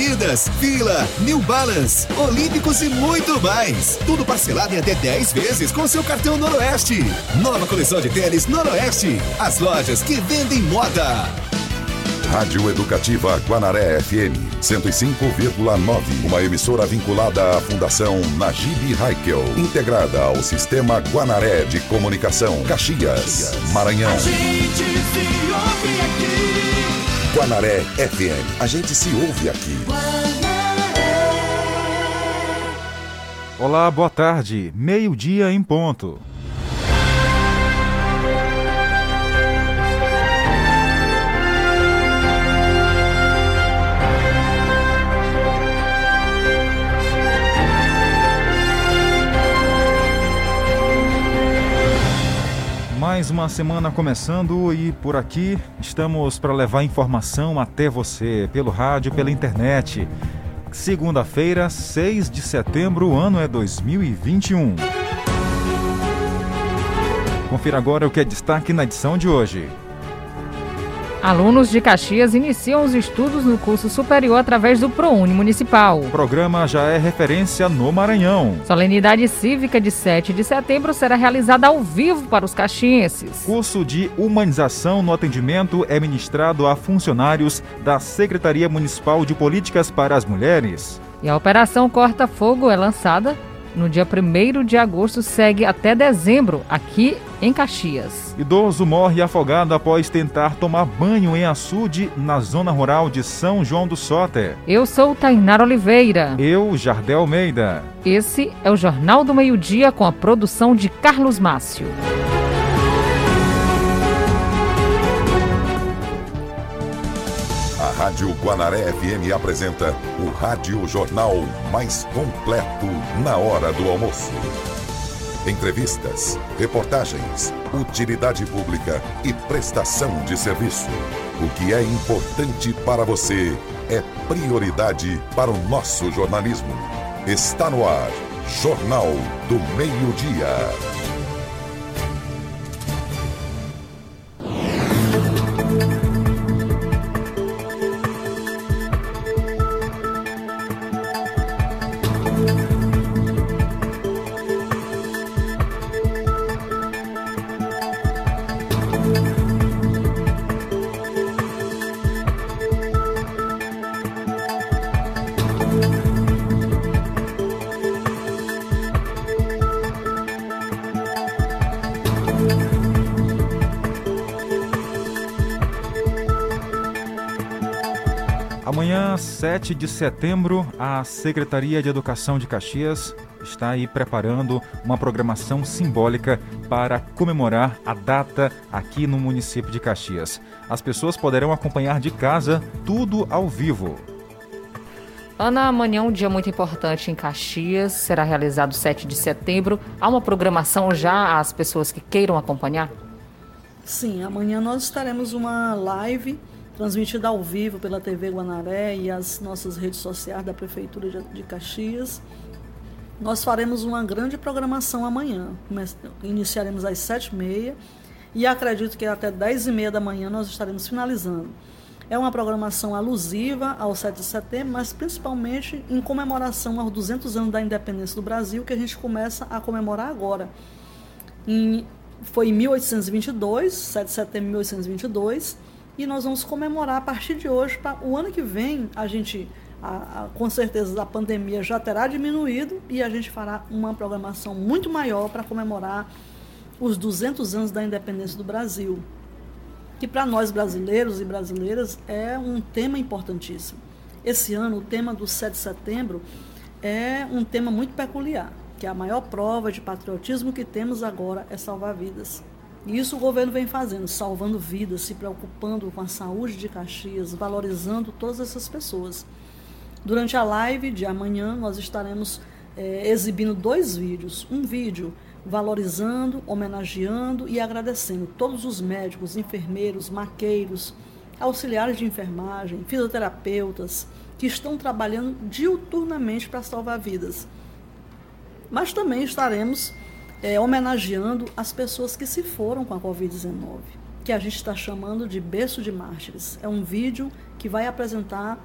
Adidas, Fila, New Balance, Olímpicos e muito mais. Tudo parcelado em até 10 vezes com seu cartão Noroeste. Nova coleção de tênis Noroeste. As lojas que vendem moda. Rádio Educativa Guanaré FM 105,9. Uma emissora vinculada à Fundação Najib Haikel, integrada ao Sistema Guanaré de Comunicação, Caxias, Maranhão. A gente se ouve aqui. Guanaré FM. A gente se ouve aqui. Olá, boa tarde. Meio-dia em ponto. Mais uma semana começando e por aqui estamos para levar informação até você, pelo rádio, pela internet. Segunda-feira, 6 de setembro, o ano é 2021. Confira agora o que é destaque na edição de hoje. Alunos de Caxias iniciam os estudos no curso superior através do ProUni Municipal. O programa já é referência no Maranhão. Solenidade cívica de 7 de setembro será realizada ao vivo para os caxienses. Curso de humanização no atendimento é ministrado a funcionários da Secretaria Municipal de Políticas para as Mulheres. E a Operação Corta Fogo é lançada no dia 1 de agosto, segue até dezembro, aqui em Caxias. Idoso morre afogado após tentar tomar banho em açude na zona rural de São João do Soter. Eu sou Tainar Oliveira. Eu, Jardel Almeida. Esse é o Jornal do Meio-Dia com a produção de Carlos Márcio. Rádio Guanaré FM apresenta o Rádio Jornal mais completo na hora do almoço. Entrevistas, reportagens, utilidade pública e prestação de serviço. O que é importante para você é prioridade para o nosso jornalismo. Está no ar, Jornal do Meio-Dia. 7 de setembro, a Secretaria de Educação de Caxias está aí preparando uma programação simbólica para comemorar a data aqui no município de Caxias. As pessoas poderão acompanhar de casa tudo ao vivo. Ana, amanhã é um dia muito importante em Caxias, será realizado 7 de setembro. Há uma programação já às pessoas que queiram acompanhar? Sim, amanhã nós estaremos uma live transmitida ao vivo pela TV Guanaré e as nossas redes sociais da Prefeitura de Caxias. Nós faremos uma grande programação amanhã. Iniciaremos às sete e meia acredito que até dez e meia da manhã nós estaremos finalizando. É uma programação alusiva ao 7 de setembro, mas principalmente em comemoração aos 200 anos da independência do Brasil, que a gente começa a comemorar agora. Em, foi em 1822, 7 de setembro de 1822, e nós vamos comemorar a partir de hoje. Pra, o ano que vem, a gente, a, a, com certeza, a pandemia já terá diminuído e a gente fará uma programação muito maior para comemorar os 200 anos da independência do Brasil que para nós brasileiros e brasileiras é um tema importantíssimo. Esse ano, o tema do 7 de setembro é um tema muito peculiar, que a maior prova de patriotismo que temos agora é salvar vidas. E isso o governo vem fazendo, salvando vidas, se preocupando com a saúde de Caxias, valorizando todas essas pessoas. Durante a live de amanhã, nós estaremos é, exibindo dois vídeos. Um vídeo valorizando, homenageando e agradecendo todos os médicos, enfermeiros, maqueiros, auxiliares de enfermagem, fisioterapeutas que estão trabalhando diuturnamente para salvar vidas. Mas também estaremos é, homenageando as pessoas que se foram com a Covid-19, que a gente está chamando de berço de mártires. É um vídeo que vai apresentar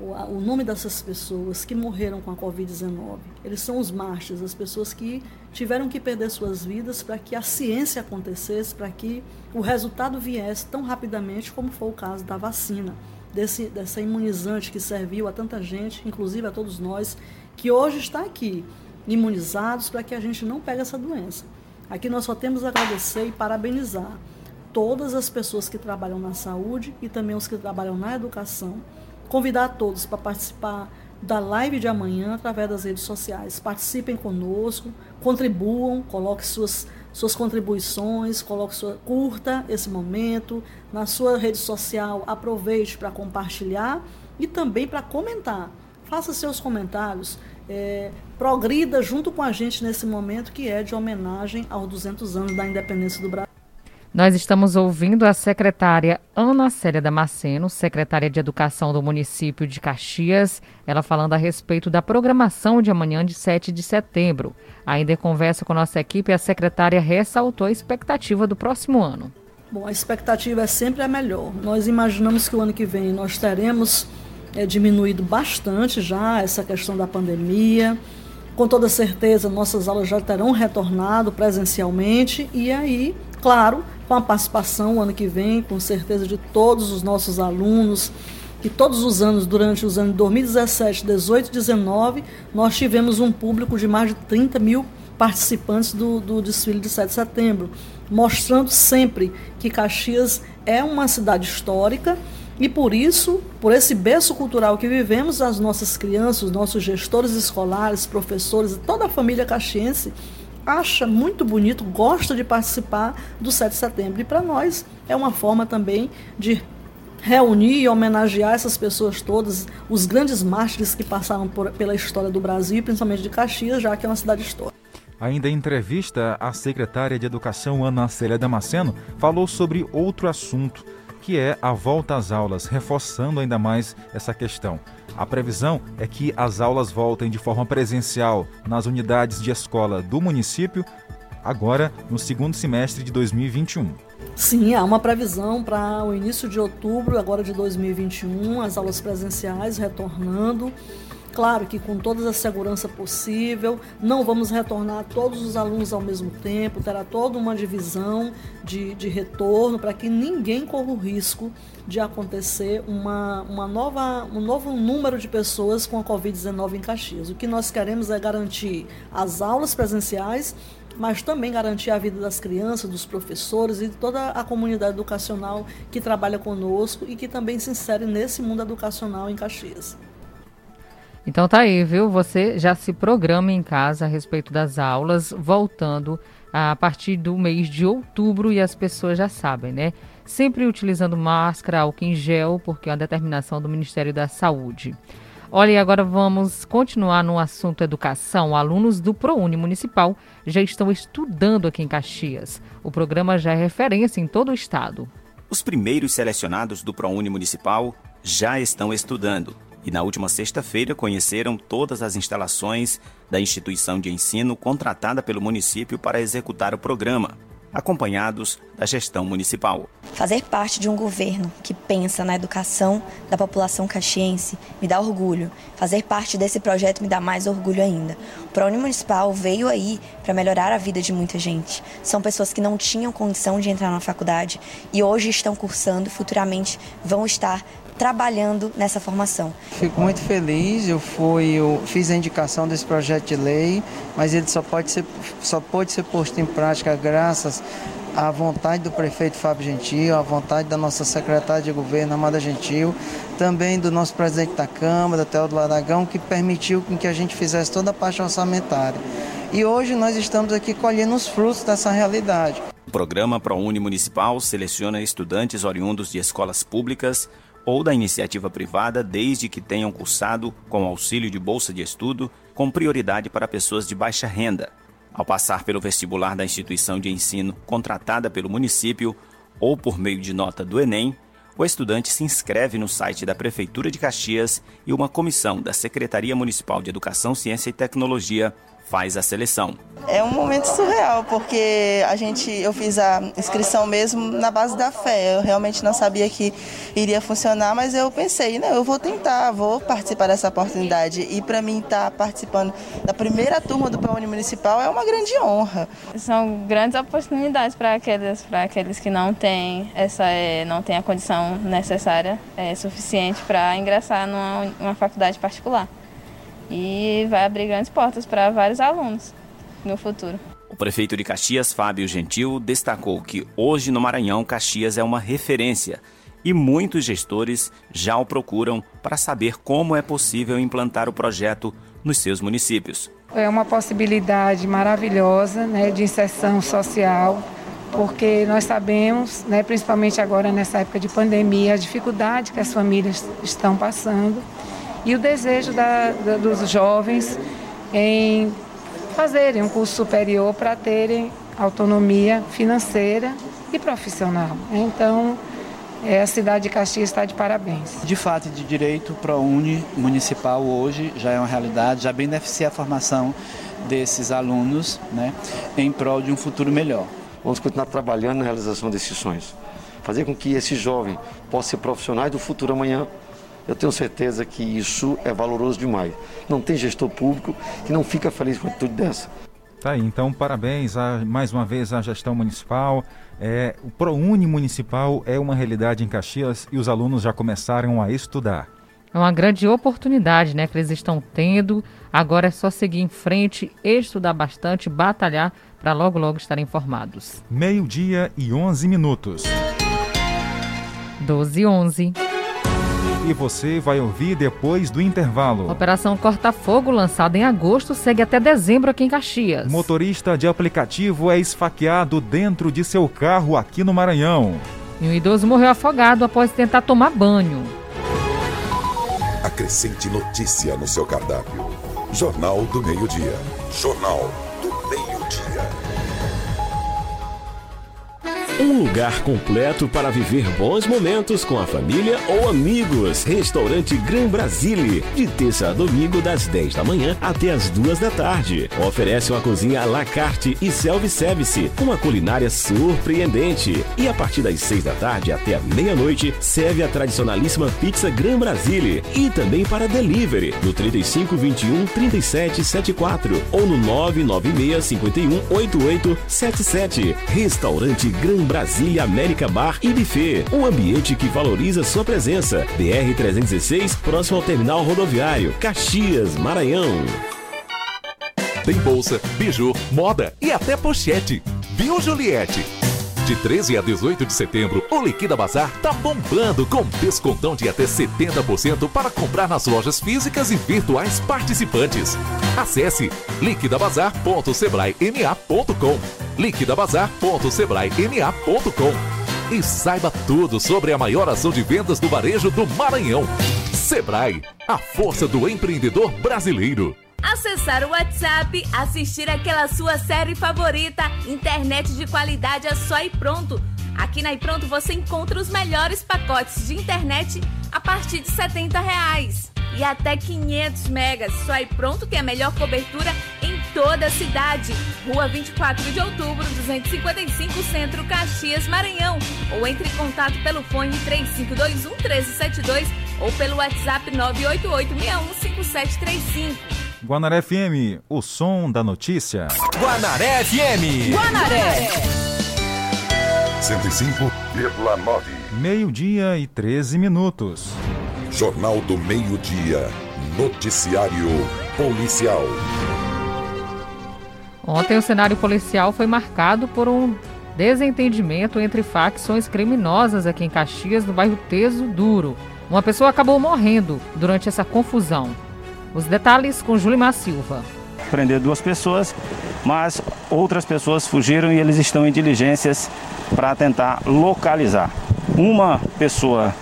o nome dessas pessoas que morreram com a Covid-19. Eles são os mártires, as pessoas que tiveram que perder suas vidas para que a ciência acontecesse, para que o resultado viesse tão rapidamente como foi o caso da vacina, desse, dessa imunizante que serviu a tanta gente, inclusive a todos nós, que hoje está aqui, imunizados para que a gente não pegue essa doença. Aqui nós só temos a agradecer e parabenizar todas as pessoas que trabalham na saúde e também os que trabalham na educação convidar todos para participar da live de amanhã através das redes sociais. Participem conosco, contribuam, coloque suas, suas contribuições, coloque sua, curta esse momento na sua rede social, aproveite para compartilhar e também para comentar. Faça seus comentários, é, progrida junto com a gente nesse momento que é de homenagem aos 200 anos da independência do Brasil. Nós estamos ouvindo a secretária Ana Célia Damasceno, secretária de Educação do município de Caxias, ela falando a respeito da programação de amanhã de 7 de setembro. Ainda em conversa com nossa equipe, a secretária ressaltou a expectativa do próximo ano. Bom, a expectativa é sempre a melhor. Nós imaginamos que o ano que vem nós teremos é, diminuído bastante já essa questão da pandemia. Com toda certeza, nossas aulas já terão retornado presencialmente e aí, claro, com a participação ano que vem, com certeza, de todos os nossos alunos, que todos os anos, durante os anos 2017, 18 e 19, nós tivemos um público de mais de 30 mil participantes do, do desfile de 7 de setembro, mostrando sempre que Caxias é uma cidade histórica e por isso, por esse berço cultural que vivemos, as nossas crianças, os nossos gestores escolares, professores toda a família caxiense acha muito bonito, gosta de participar do 7 de setembro. E para nós é uma forma também de reunir e homenagear essas pessoas todas, os grandes mártires que passaram por, pela história do Brasil, principalmente de Caxias, já que é uma cidade histórica. Ainda em entrevista, a secretária de Educação, Ana Célia Damasceno, falou sobre outro assunto, que é a volta às aulas, reforçando ainda mais essa questão. A previsão é que as aulas voltem de forma presencial nas unidades de escola do município, agora no segundo semestre de 2021. Sim, há uma previsão para o início de outubro, agora de 2021, as aulas presenciais retornando. Claro que com toda a segurança possível, não vamos retornar todos os alunos ao mesmo tempo, terá toda uma divisão de, de retorno para que ninguém corra o risco de acontecer uma, uma nova, um novo número de pessoas com a Covid-19 em Caxias. O que nós queremos é garantir as aulas presenciais, mas também garantir a vida das crianças, dos professores e de toda a comunidade educacional que trabalha conosco e que também se insere nesse mundo educacional em Caxias. Então tá aí, viu? Você já se programa em casa a respeito das aulas, voltando a partir do mês de outubro e as pessoas já sabem, né? Sempre utilizando máscara, álcool em gel, porque é uma determinação do Ministério da Saúde. Olha, e agora vamos continuar no assunto educação. Alunos do ProUni Municipal já estão estudando aqui em Caxias. O programa já é referência em todo o estado. Os primeiros selecionados do ProUni Municipal já estão estudando e na última sexta-feira conheceram todas as instalações da instituição de ensino contratada pelo município para executar o programa, acompanhados da gestão municipal. Fazer parte de um governo que pensa na educação da população caxiense me dá orgulho. Fazer parte desse projeto me dá mais orgulho ainda. O ProUni Municipal veio aí para melhorar a vida de muita gente. São pessoas que não tinham condição de entrar na faculdade e hoje estão cursando futuramente vão estar trabalhando nessa formação. Fico muito feliz, eu fui, eu fiz a indicação desse projeto de lei, mas ele só pode ser, só pode ser posto em prática graças à vontade do prefeito Fábio Gentil, à vontade da nossa secretária de governo, Amada Gentil, também do nosso presidente da Câmara, Teodoro Aragão, que permitiu que a gente fizesse toda a parte orçamentária. E hoje nós estamos aqui colhendo os frutos dessa realidade. O programa ProUni Municipal seleciona estudantes oriundos de escolas públicas ou da iniciativa privada, desde que tenham cursado com auxílio de bolsa de estudo, com prioridade para pessoas de baixa renda. Ao passar pelo vestibular da instituição de ensino contratada pelo município ou por meio de nota do Enem, o estudante se inscreve no site da Prefeitura de Caxias e uma comissão da Secretaria Municipal de Educação, Ciência e Tecnologia faz a seleção. É um momento surreal, porque a gente, eu fiz a inscrição mesmo na base da fé. Eu realmente não sabia que iria funcionar, mas eu pensei, não, eu vou tentar, vou participar dessa oportunidade. E para mim estar tá participando da primeira turma do PUN Municipal é uma grande honra. São grandes oportunidades para aqueles, para aqueles que não têm essa, é, não têm a condição necessária, é, suficiente para ingressar numa, numa faculdade particular. E vai abrir grandes portas para vários alunos no futuro. O prefeito de Caxias, Fábio Gentil, destacou que hoje no Maranhão, Caxias é uma referência e muitos gestores já o procuram para saber como é possível implantar o projeto nos seus municípios. É uma possibilidade maravilhosa né, de inserção social, porque nós sabemos, né, principalmente agora nessa época de pandemia, a dificuldade que as famílias estão passando e o desejo da, da, dos jovens em fazerem um curso superior para terem autonomia financeira e profissional. Então, é, a cidade de Caxias está de parabéns. De fato, de direito, o ProUni municipal hoje já é uma realidade, já beneficia a formação desses alunos né, em prol de um futuro melhor. Vamos continuar trabalhando na realização desses sonhos. Fazer com que esse jovem possa ser profissional do futuro amanhã eu tenho certeza que isso é valoroso demais. Não tem gestor público que não fica feliz com a atitude dessa. Tá aí, então parabéns a, mais uma vez à gestão municipal. É, o ProUni municipal é uma realidade em Caxias e os alunos já começaram a estudar. É uma grande oportunidade né, que eles estão tendo. Agora é só seguir em frente, estudar bastante, batalhar para logo, logo estarem informados. Meio-dia e 11 minutos. 12 e 11 e você vai ouvir depois do intervalo. Operação Corta Fogo, lançada em agosto, segue até dezembro aqui em Caxias. Motorista de aplicativo é esfaqueado dentro de seu carro aqui no Maranhão. E um idoso morreu afogado após tentar tomar banho. Acrescente notícia no seu cardápio. Jornal do Meio-Dia. Jornal Um lugar completo para viver bons momentos com a família ou amigos. Restaurante Gran Brasile, de terça a domingo, das 10 da manhã até as 2 da tarde. Oferece uma cozinha à la carte e self-service, uma culinária surpreendente. E a partir das 6 da tarde até a meia-noite, serve a tradicionalíssima pizza Gran Brasile. E também para delivery, no 3521 3774 ou no 996 51 8877. Restaurante Gran Brasília América Bar e Buffet. Um ambiente que valoriza sua presença. BR 316, próximo ao terminal rodoviário. Caxias, Maranhão. Tem bolsa, biju, moda e até pochete. Viu, Juliette? De 13 a 18 de setembro, o Liquida Bazar tá bombando com descontão de até 70% para comprar nas lojas físicas e virtuais participantes. Acesse liquidabazar.sebrae.na.com liquidabazar.sebrae.na.com e saiba tudo sobre a maior ação de vendas do varejo do Maranhão. Sebrae, a força do empreendedor brasileiro. Acessar o WhatsApp, assistir aquela sua série favorita, internet de qualidade é só e pronto. Aqui na iPronto você encontra os melhores pacotes de internet a partir de 70 reais. e até 500 megas. Só aí pronto tem a melhor cobertura em toda a cidade. Rua 24 de outubro, 255 Centro, Caxias, Maranhão. Ou entre em contato pelo fone 3521 1372 ou pelo WhatsApp 988 615735. Guanaré FM, o som da notícia. Guanaré FM. Guanaré. 105,9. Meio-dia e 13 minutos. Jornal do Meio-Dia. Noticiário Policial. Ontem o cenário policial foi marcado por um desentendimento entre facções criminosas aqui em Caxias, no bairro Teso Duro. Uma pessoa acabou morrendo durante essa confusão. Os detalhes com Julimar Silva. Prender duas pessoas, mas outras pessoas fugiram e eles estão em diligências para tentar localizar. Uma pessoa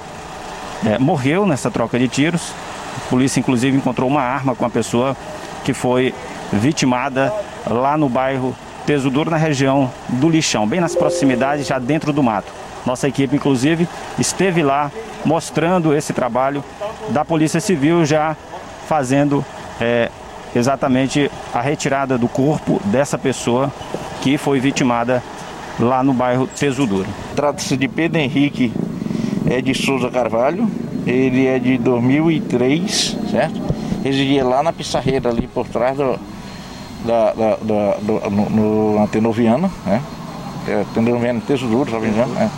é, morreu nessa troca de tiros. A polícia, inclusive, encontrou uma arma com a pessoa que foi vitimada lá no bairro Tesuduro, na região do Lixão, bem nas proximidades, já dentro do mato. Nossa equipe, inclusive, esteve lá mostrando esse trabalho da Polícia Civil já fazendo é, exatamente a retirada do corpo dessa pessoa que foi vitimada lá no bairro Tesuduro. Trata-se de Pedro Henrique é de Souza Carvalho, ele é de 2003, certo? Residia lá na Pissarreira, ali por trás do, da, da, da do, no, no né? É, Antenoviana, Teso Duro, se não me engano, é.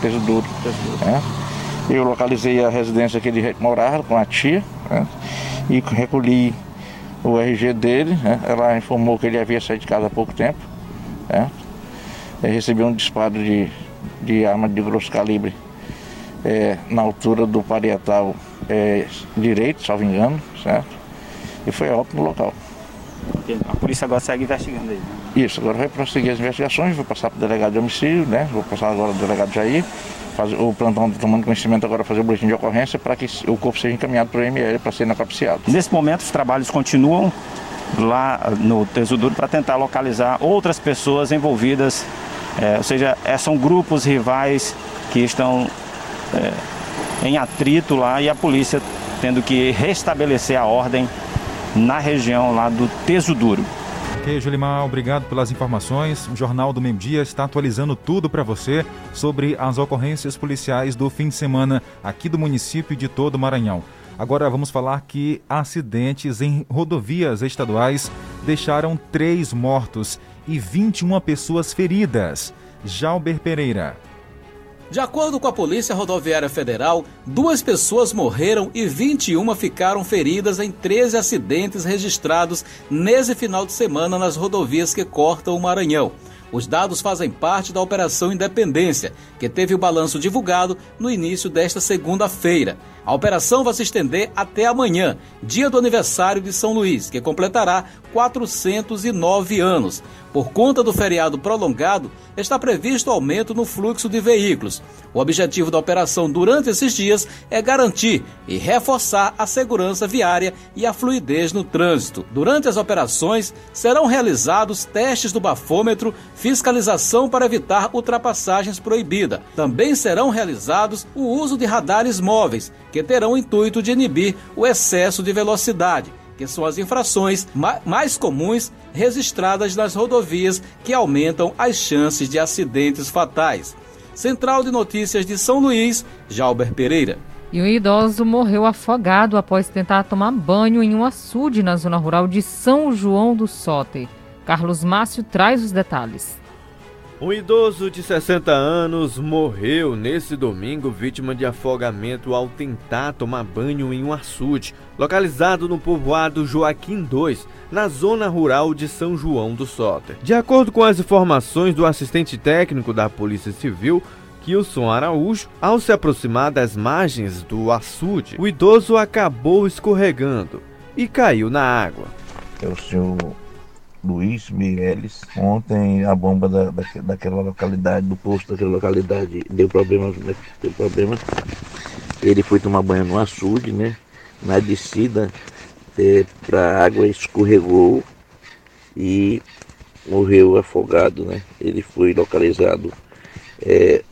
Eu localizei a residência que ele morava com a tia né? E recolhi o RG dele. Né? Ela informou que ele havia saído de casa há pouco tempo. Né? Recebeu um disparo de, de arma de grosso calibre é, na altura do parietal é, direito, salvo engano, certo? E foi óbito no local. A polícia agora segue investigando aí. Né? Isso, agora vai prosseguir as investigações, vou passar para o delegado de homicídio, né? Vou passar agora para o delegado Jair, fazer, o plantão tá tomando conhecimento agora fazer o boletim de ocorrência para que o corpo seja encaminhado para o ML para ser necropsiado. Nesse momento os trabalhos continuam lá no Tesuduro para tentar localizar outras pessoas envolvidas, é, ou seja, é, são grupos rivais que estão é, em atrito lá e a polícia tendo que restabelecer a ordem na região lá do Teso Duro. Ok, Julimar, obrigado pelas informações. O Jornal do Meio Dia está atualizando tudo para você sobre as ocorrências policiais do fim de semana aqui do município de todo o Maranhão. Agora vamos falar que acidentes em rodovias estaduais deixaram três mortos e 21 pessoas feridas. Jalber Pereira. De acordo com a Polícia Rodoviária Federal, duas pessoas morreram e 21 ficaram feridas em 13 acidentes registrados nesse final de semana nas rodovias que cortam o Maranhão. Os dados fazem parte da Operação Independência, que teve o balanço divulgado no início desta segunda-feira. A operação vai se estender até amanhã, dia do aniversário de São Luís, que completará 409 anos. Por conta do feriado prolongado, está previsto aumento no fluxo de veículos. O objetivo da operação durante esses dias é garantir e reforçar a segurança viária e a fluidez no trânsito. Durante as operações, serão realizados testes do bafômetro, fiscalização para evitar ultrapassagens proibidas. Também serão realizados o uso de radares móveis, que terão o intuito de inibir o excesso de velocidade que são as infrações mais comuns registradas nas rodovias que aumentam as chances de acidentes fatais. Central de Notícias de São Luís, Jalber Pereira. E um idoso morreu afogado após tentar tomar banho em um açude na zona rural de São João do Soter. Carlos Márcio traz os detalhes. Um idoso de 60 anos morreu nesse domingo vítima de afogamento ao tentar tomar banho em um açude, localizado no povoado Joaquim II, na zona rural de São João do Soter. De acordo com as informações do assistente técnico da Polícia Civil, Kilson Araújo, ao se aproximar das margens do açude, o idoso acabou escorregando e caiu na água. É o senhor Luiz Mireles. Ontem a bomba da, da, daquela localidade, do posto daquela localidade, deu problema, né? deu problema. Ele foi tomar banho no açude, né? Na descida é, para a água escorregou e morreu afogado, né? Ele foi localizado é,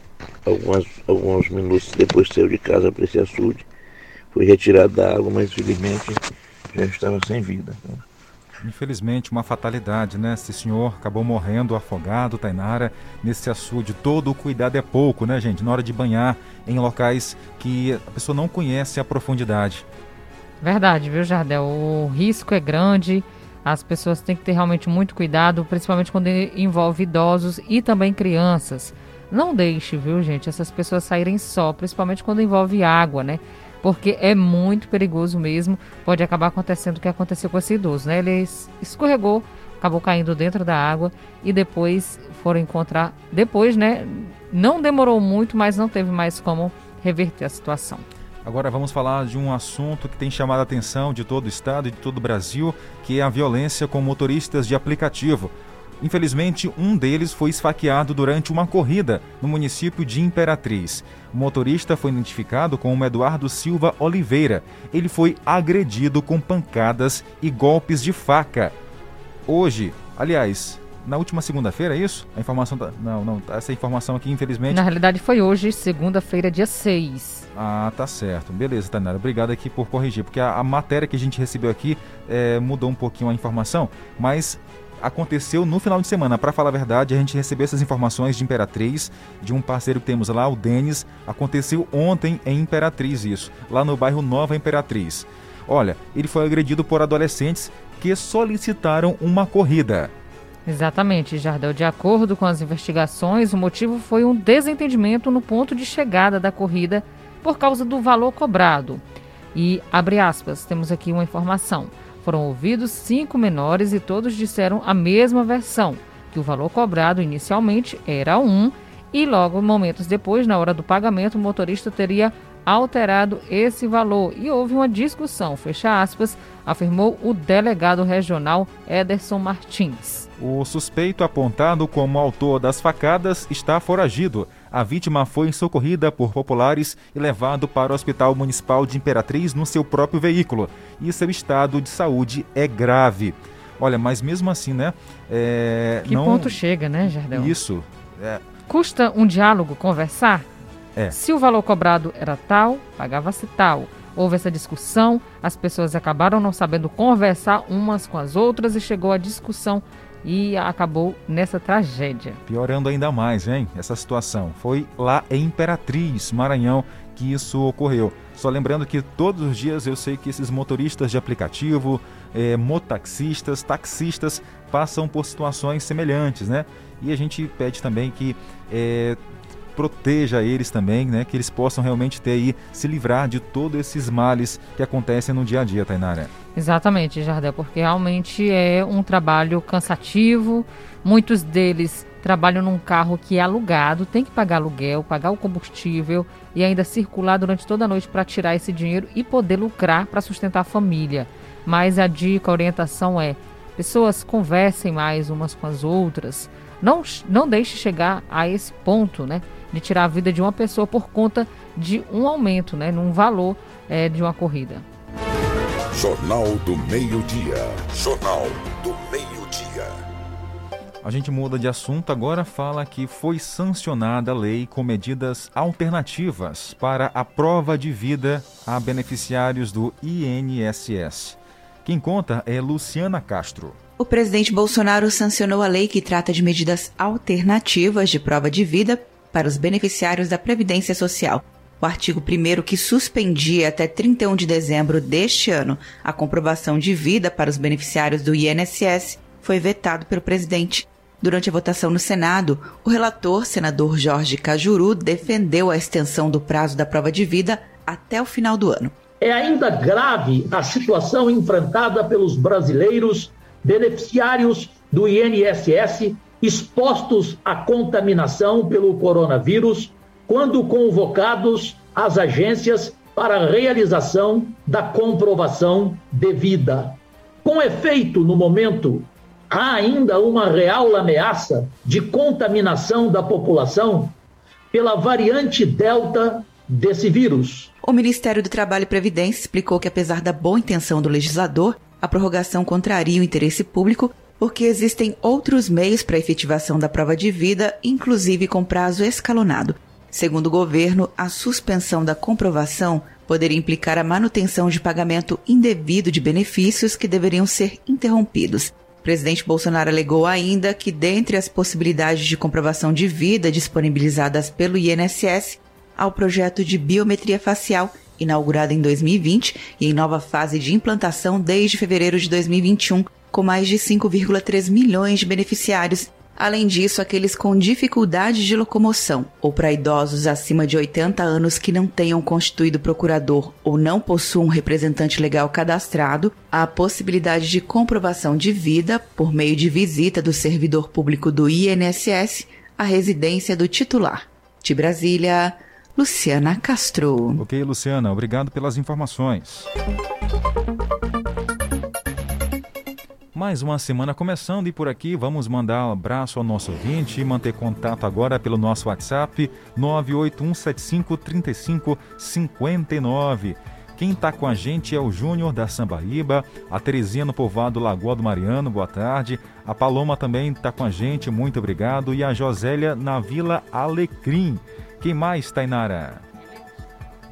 algumas, alguns minutos depois saiu de casa para esse açude. Foi retirado da água, mas infelizmente já estava sem vida. Né? Infelizmente, uma fatalidade, né? Esse senhor acabou morrendo afogado, Tainara, nesse açude. Todo o cuidado é pouco, né, gente? Na hora de banhar em locais que a pessoa não conhece a profundidade. Verdade, viu, Jardel? O risco é grande. As pessoas têm que ter realmente muito cuidado, principalmente quando envolve idosos e também crianças. Não deixe, viu, gente, essas pessoas saírem só, principalmente quando envolve água, né? Porque é muito perigoso mesmo. Pode acabar acontecendo o que aconteceu com esse idoso, né? Ele escorregou, acabou caindo dentro da água e depois foram encontrar. Depois, né? Não demorou muito, mas não teve mais como reverter a situação. Agora vamos falar de um assunto que tem chamado a atenção de todo o estado e de todo o Brasil, que é a violência com motoristas de aplicativo. Infelizmente, um deles foi esfaqueado durante uma corrida no município de Imperatriz. O motorista foi identificado como Eduardo Silva Oliveira. Ele foi agredido com pancadas e golpes de faca. Hoje, aliás, na última segunda-feira, é isso? A informação. Da, não, não, essa informação aqui, infelizmente. Na realidade, foi hoje, segunda-feira, dia 6. Ah, tá certo. Beleza, Tainara. Obrigado aqui por corrigir, porque a, a matéria que a gente recebeu aqui é, mudou um pouquinho a informação, mas aconteceu no final de semana. Para falar a verdade, a gente recebeu essas informações de Imperatriz, de um parceiro que temos lá, o Denis. Aconteceu ontem em Imperatriz isso, lá no bairro Nova Imperatriz. Olha, ele foi agredido por adolescentes que solicitaram uma corrida. Exatamente, Jardel. De acordo com as investigações, o motivo foi um desentendimento no ponto de chegada da corrida por causa do valor cobrado. E, abre aspas, temos aqui uma informação. Foram ouvidos cinco menores e todos disseram a mesma versão, que o valor cobrado inicialmente era um e logo, momentos depois, na hora do pagamento, o motorista teria alterado esse valor e houve uma discussão, fecha aspas, afirmou o delegado regional Ederson Martins. O suspeito apontado como autor das facadas está foragido. A vítima foi socorrida por populares e levado para o Hospital Municipal de Imperatriz no seu próprio veículo. E seu estado de saúde é grave. Olha, mas mesmo assim, né? É, que não... ponto chega, né, Jardel? Isso. É... Custa um diálogo conversar? É. Se o valor cobrado era tal, pagava-se tal. Houve essa discussão, as pessoas acabaram não sabendo conversar umas com as outras e chegou a discussão e acabou nessa tragédia. Piorando ainda mais, hein? Essa situação. Foi lá em Imperatriz, Maranhão, que isso ocorreu. Só lembrando que todos os dias eu sei que esses motoristas de aplicativo, é, motaxistas, taxistas passam por situações semelhantes, né? E a gente pede também que é, proteja eles também, né? Que eles possam realmente ter aí, se livrar de todos esses males que acontecem no dia a dia, Tainara. Exatamente, Jardel, porque realmente é um trabalho cansativo. Muitos deles trabalham num carro que é alugado, tem que pagar aluguel, pagar o combustível e ainda circular durante toda a noite para tirar esse dinheiro e poder lucrar para sustentar a família. Mas a dica, a orientação é: pessoas conversem mais umas com as outras. Não, não deixe chegar a esse ponto, né? De tirar a vida de uma pessoa por conta de um aumento, né, num valor é, de uma corrida. Jornal do Meio-Dia. Jornal do Meio-Dia. A gente muda de assunto agora, fala que foi sancionada a lei com medidas alternativas para a prova de vida a beneficiários do INSS. Quem conta é Luciana Castro. O presidente Bolsonaro sancionou a lei que trata de medidas alternativas de prova de vida para os beneficiários da Previdência Social. O artigo 1 que suspendia até 31 de dezembro deste ano a comprovação de vida para os beneficiários do INSS foi vetado pelo presidente. Durante a votação no Senado, o relator, senador Jorge Cajuru, defendeu a extensão do prazo da prova de vida até o final do ano. É ainda grave a situação enfrentada pelos brasileiros beneficiários do INSS expostos à contaminação pelo coronavírus quando convocados às agências para a realização da comprovação devida. Com efeito, no momento, há ainda uma real ameaça de contaminação da população pela variante Delta desse vírus. O Ministério do Trabalho e Previdência explicou que, apesar da boa intenção do legislador, a prorrogação contraria o interesse público porque existem outros meios para efetivação da prova de vida, inclusive com prazo escalonado. Segundo o governo, a suspensão da comprovação poderia implicar a manutenção de pagamento indevido de benefícios que deveriam ser interrompidos. O presidente Bolsonaro alegou ainda que, dentre as possibilidades de comprovação de vida disponibilizadas pelo INSS, há o projeto de biometria facial, inaugurado em 2020 e em nova fase de implantação desde fevereiro de 2021, com mais de 5,3 milhões de beneficiários. Além disso, aqueles com dificuldades de locomoção ou para idosos acima de 80 anos que não tenham constituído procurador ou não possuam um representante legal cadastrado, a possibilidade de comprovação de vida por meio de visita do servidor público do INSS à residência do titular. De Brasília, Luciana Castro. Ok, Luciana, obrigado pelas informações. Mais uma semana começando e por aqui vamos mandar um abraço ao nosso ouvinte e manter contato agora pelo nosso WhatsApp 981753559. Quem está com a gente é o Júnior da Sambaíba, a Terezinha no povoado Lagoa do Mariano, boa tarde. A Paloma também está com a gente, muito obrigado. E a Josélia na Vila Alecrim. Quem mais, Tainara?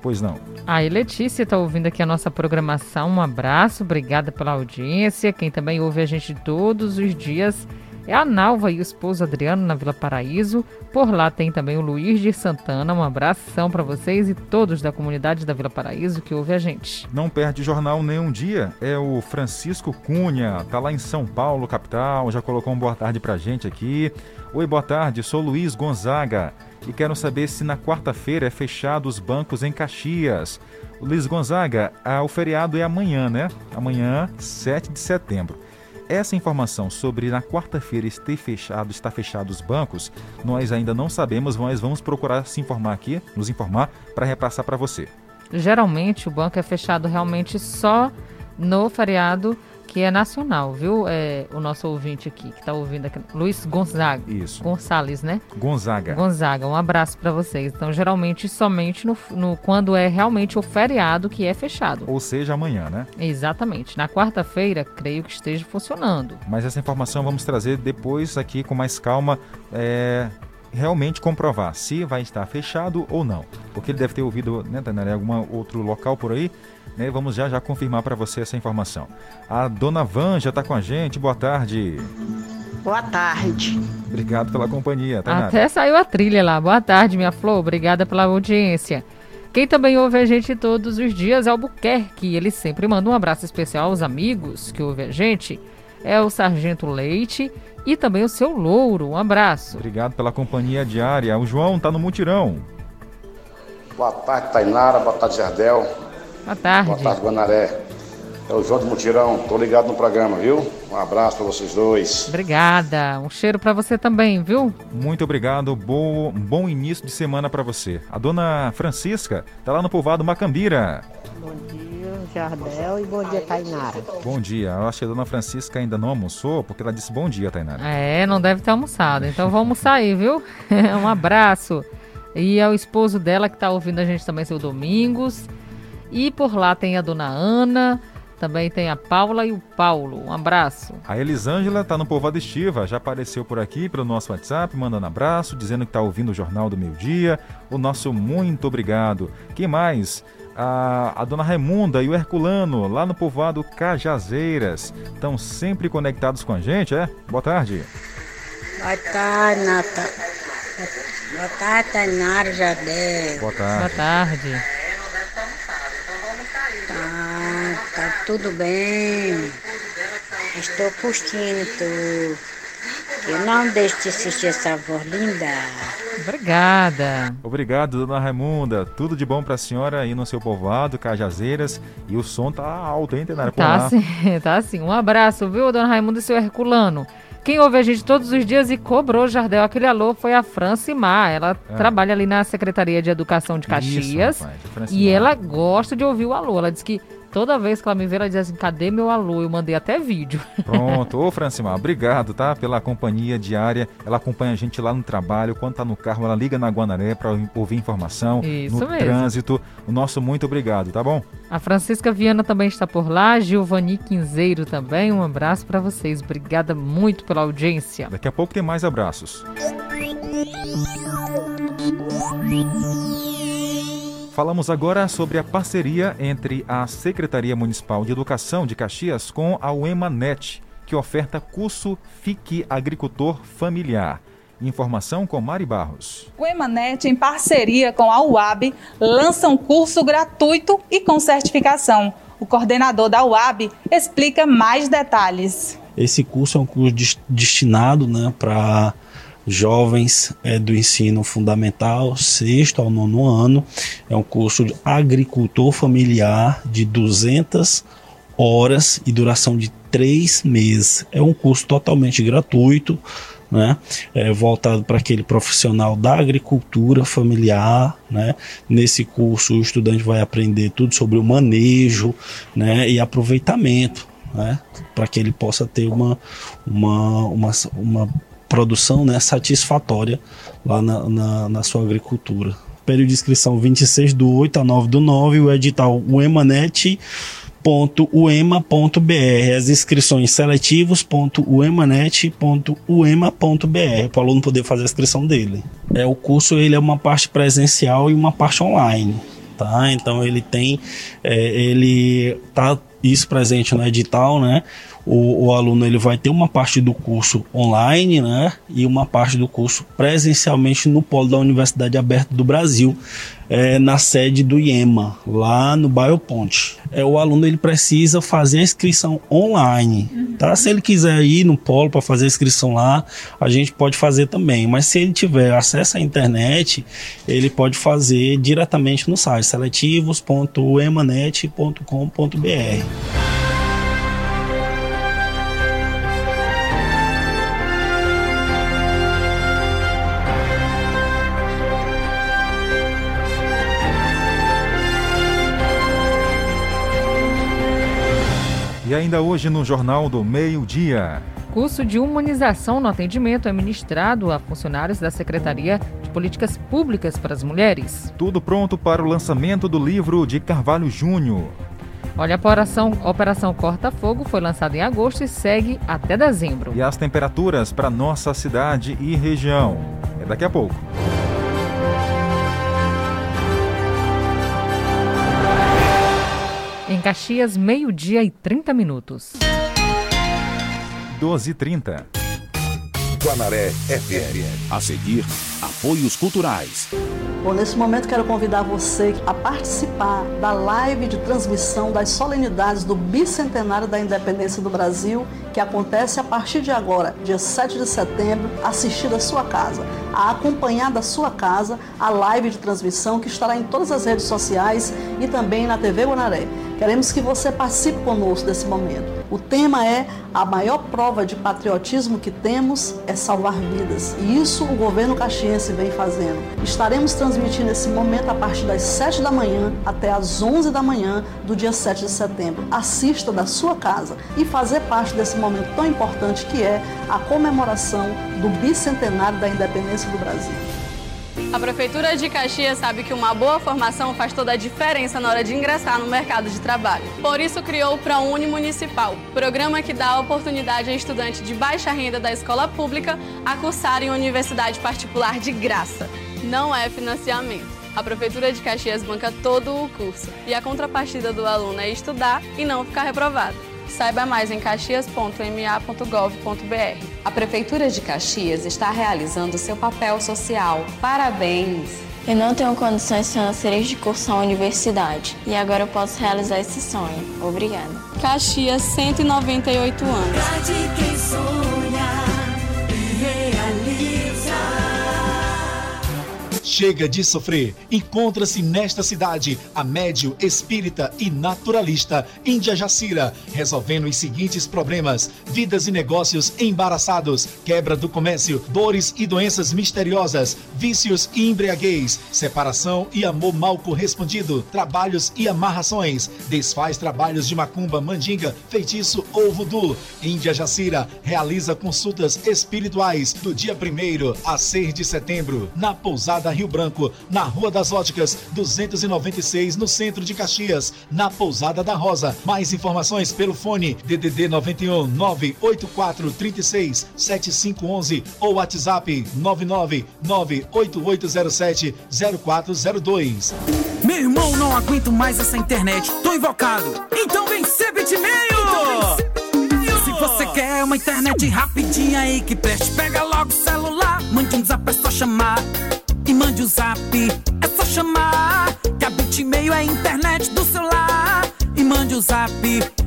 Pois não. A Letícia está ouvindo aqui a nossa programação. Um abraço, obrigada pela audiência. Quem também ouve a gente todos os dias é a Nalva e o esposo Adriano na Vila Paraíso. Por lá tem também o Luiz de Santana. Um abração para vocês e todos da comunidade da Vila Paraíso que ouve a gente. Não perde jornal nenhum dia. É o Francisco Cunha, tá lá em São Paulo, capital. Já colocou um boa tarde pra gente aqui. Oi, boa tarde. Sou Luiz Gonzaga e quero saber se na quarta-feira é fechado os bancos em Caxias. Luiz Gonzaga, ah, o feriado é amanhã, né? Amanhã, 7 de setembro. Essa informação sobre na quarta-feira estar fechado, está fechado os bancos, nós ainda não sabemos, mas vamos procurar se informar aqui, nos informar para repassar para você. Geralmente o banco é fechado realmente só no feriado que é nacional, viu? É, o nosso ouvinte aqui, que está ouvindo aqui, Luiz Gonzaga. Isso. Gonçalves, né? Gonzaga. Gonzaga, um abraço para vocês. Então, geralmente, somente no, no, quando é realmente o feriado que é fechado. Ou seja, amanhã, né? Exatamente. Na quarta-feira, creio que esteja funcionando. Mas essa informação vamos trazer depois aqui com mais calma. É, realmente comprovar se vai estar fechado ou não. Porque ele deve ter ouvido, né, Tanara, algum outro local por aí né? Vamos já já confirmar para você essa informação. A dona Van já está com a gente. Boa tarde. Boa tarde. Obrigado pela companhia. Tainara. Até saiu a trilha lá. Boa tarde, minha flor. Obrigada pela audiência. Quem também ouve a gente todos os dias é o Buquerque. Ele sempre manda um abraço especial aos amigos que ouvem a gente. É o Sargento Leite e também o seu Louro. Um abraço. Obrigado pela companhia diária. O João está no mutirão. Boa tarde, Tainara. Boa tarde, Jardel. Boa tarde. Boa tarde, Guanaré. É o João do Mutirão. Tô ligado no programa, viu? Um abraço para vocês dois. Obrigada. Um cheiro para você também, viu? Muito obrigado. Bom, bom início de semana para você. A dona Francisca tá lá no povoado Macambira. Bom dia, Jardel, e bom dia, Tainara. Bom dia. Eu acho que a dona Francisca ainda não almoçou, porque ela disse bom dia, Tainara. É, não deve ter almoçado. Então vamos sair, viu? um abraço. E ao esposo dela que tá ouvindo a gente também, seu Domingos. E por lá tem a dona Ana, também tem a Paula e o Paulo. Um abraço. A Elisângela está no Povoado Estiva, já apareceu por aqui pelo nosso WhatsApp, mandando abraço, dizendo que está ouvindo o Jornal do Meio Dia. O nosso muito obrigado. Quem mais? A, a dona Raimunda e o Herculano, lá no povoado Cajazeiras. Estão sempre conectados com a gente, é? Boa tarde. Boa tarde, Nata. Boa tarde, Tainara Jadé. Boa tarde. Boa tarde. Tá, tá tudo bem. Estou curtindo tu. Eu não deixo de assistir essa voz linda. Obrigada. Obrigado, dona Raimunda. Tudo de bom pra senhora aí no seu povoado, Cajazeiras. E o som tá alto, hein, Tenara? Tá sim, tá sim. Um abraço, viu, dona Raimunda e seu Herculano. Quem ouve a gente todos os dias e cobrou Jardel aquele alô foi a Francimar. Ela é. trabalha ali na Secretaria de Educação de Caxias. Isso, rapaz, e ela gosta de ouvir o alô. Ela diz que Toda vez que ela me vê, ela diz assim: cadê meu alô? Eu mandei até vídeo. Pronto. Ô, Francimar, obrigado, tá? Pela companhia diária. Ela acompanha a gente lá no trabalho. Quando tá no carro, ela liga na Guanaré para ouvir informação. Isso no mesmo. trânsito. O nosso muito obrigado, tá bom? A Francisca Viana também está por lá. Giovanni Quinzeiro também. Um abraço para vocês. Obrigada muito pela audiência. Daqui a pouco tem mais abraços. Falamos agora sobre a parceria entre a Secretaria Municipal de Educação de Caxias com a UEMANET, que oferta curso Fique Agricultor Familiar. Informação com Mari Barros. O Emanet, em parceria com a UAB, lança um curso gratuito e com certificação. O coordenador da UAB explica mais detalhes. Esse curso é um curso destinado né, para jovens é, do ensino fundamental, sexto ao nono ano. É um curso de agricultor familiar de 200 horas e duração de três meses. É um curso totalmente gratuito. Né, é, voltado para aquele profissional da agricultura familiar. Né. Nesse curso, o estudante vai aprender tudo sobre o manejo né, e aproveitamento, né, para que ele possa ter uma, uma, uma, uma produção né, satisfatória lá na, na, na sua agricultura. período de inscrição 26 do 8 a 9 do 9, o edital UEMANET uema.br, as inscrições seletivos.uemanet.uema.br, para o aluno poder fazer a inscrição dele. É, o curso ele é uma parte presencial e uma parte online, tá? Então ele tem, é, ele tá isso presente no edital, né? O, o, aluno ele vai ter uma parte do curso online, né? E uma parte do curso presencialmente no polo da Universidade Aberta do Brasil, é, na sede do IEMA, lá no Bairro Ponte. É, o aluno ele precisa fazer a inscrição online, tá? Se ele quiser ir no polo para fazer a inscrição lá, a gente pode fazer também. Mas se ele tiver acesso à internet, ele pode fazer diretamente no site seletivos.emanet.com.br. E ainda hoje no Jornal do Meio-Dia. Curso de humanização no atendimento é ministrado a funcionários da Secretaria de Políticas Públicas para as Mulheres. Tudo pronto para o lançamento do livro de Carvalho Júnior. Olha, a operação, operação Corta Fogo foi lançada em agosto e segue até dezembro. E as temperaturas para nossa cidade e região. É daqui a pouco. Em Caxias, meio-dia e 30 minutos. 12 e 30. Guanaré FM. A seguir, apoios culturais. Bom, nesse momento quero convidar você a participar da live de transmissão das solenidades do bicentenário da independência do Brasil, que acontece a partir de agora, dia 7 de setembro, assistir da sua casa, a acompanhar da sua casa a live de transmissão que estará em todas as redes sociais e também na TV Guanaré. Queremos que você participe conosco desse momento. O tema é a maior prova de patriotismo que temos é salvar vidas. E isso o governo caxiense vem fazendo. Estaremos transmitindo esse momento a partir das 7 da manhã até as 11 da manhã do dia 7 de setembro. Assista da sua casa e fazer parte desse momento tão importante que é a comemoração do bicentenário da independência do Brasil. A Prefeitura de Caxias sabe que uma boa formação faz toda a diferença na hora de ingressar no mercado de trabalho. Por isso criou o ProUni Municipal, programa que dá a oportunidade a estudante de baixa renda da escola pública a cursar em universidade particular de graça. Não é financiamento. A Prefeitura de Caxias banca todo o curso e a contrapartida do aluno é estudar e não ficar reprovado. Saiba mais em caxias.ma.gov.br. A Prefeitura de Caxias está realizando seu papel social. Parabéns! Eu não tenho condições financeiras de cursar a universidade e agora eu posso realizar esse sonho. Obrigada. Caxias, 198 anos. Chega de sofrer. Encontra-se nesta cidade a médio espírita e naturalista Índia Jacira, resolvendo os seguintes problemas: vidas e negócios embaraçados, quebra do comércio, dores e doenças misteriosas, vícios e embriaguez, separação e amor mal correspondido, trabalhos e amarrações, desfaz trabalhos de macumba, mandinga, feitiço ou voodoo. Índia Jacira realiza consultas espirituais do dia 1 a 6 de setembro na Pousada Rio Branco, na Rua das Óticas, 296, no centro de Caxias, na Pousada da Rosa. Mais informações pelo fone DDD 91 984 36 7511 ou WhatsApp 99 98807 0402. Meu irmão, não aguento mais essa internet. Tô invocado. Então vem ser bitmail! Então Se você quer uma internet rapidinha aí que preste, pega logo o celular. Mande um zap, é só chamar e mande o um zap. É só chamar que a Bitmail é a internet do celular. E mande o um zap,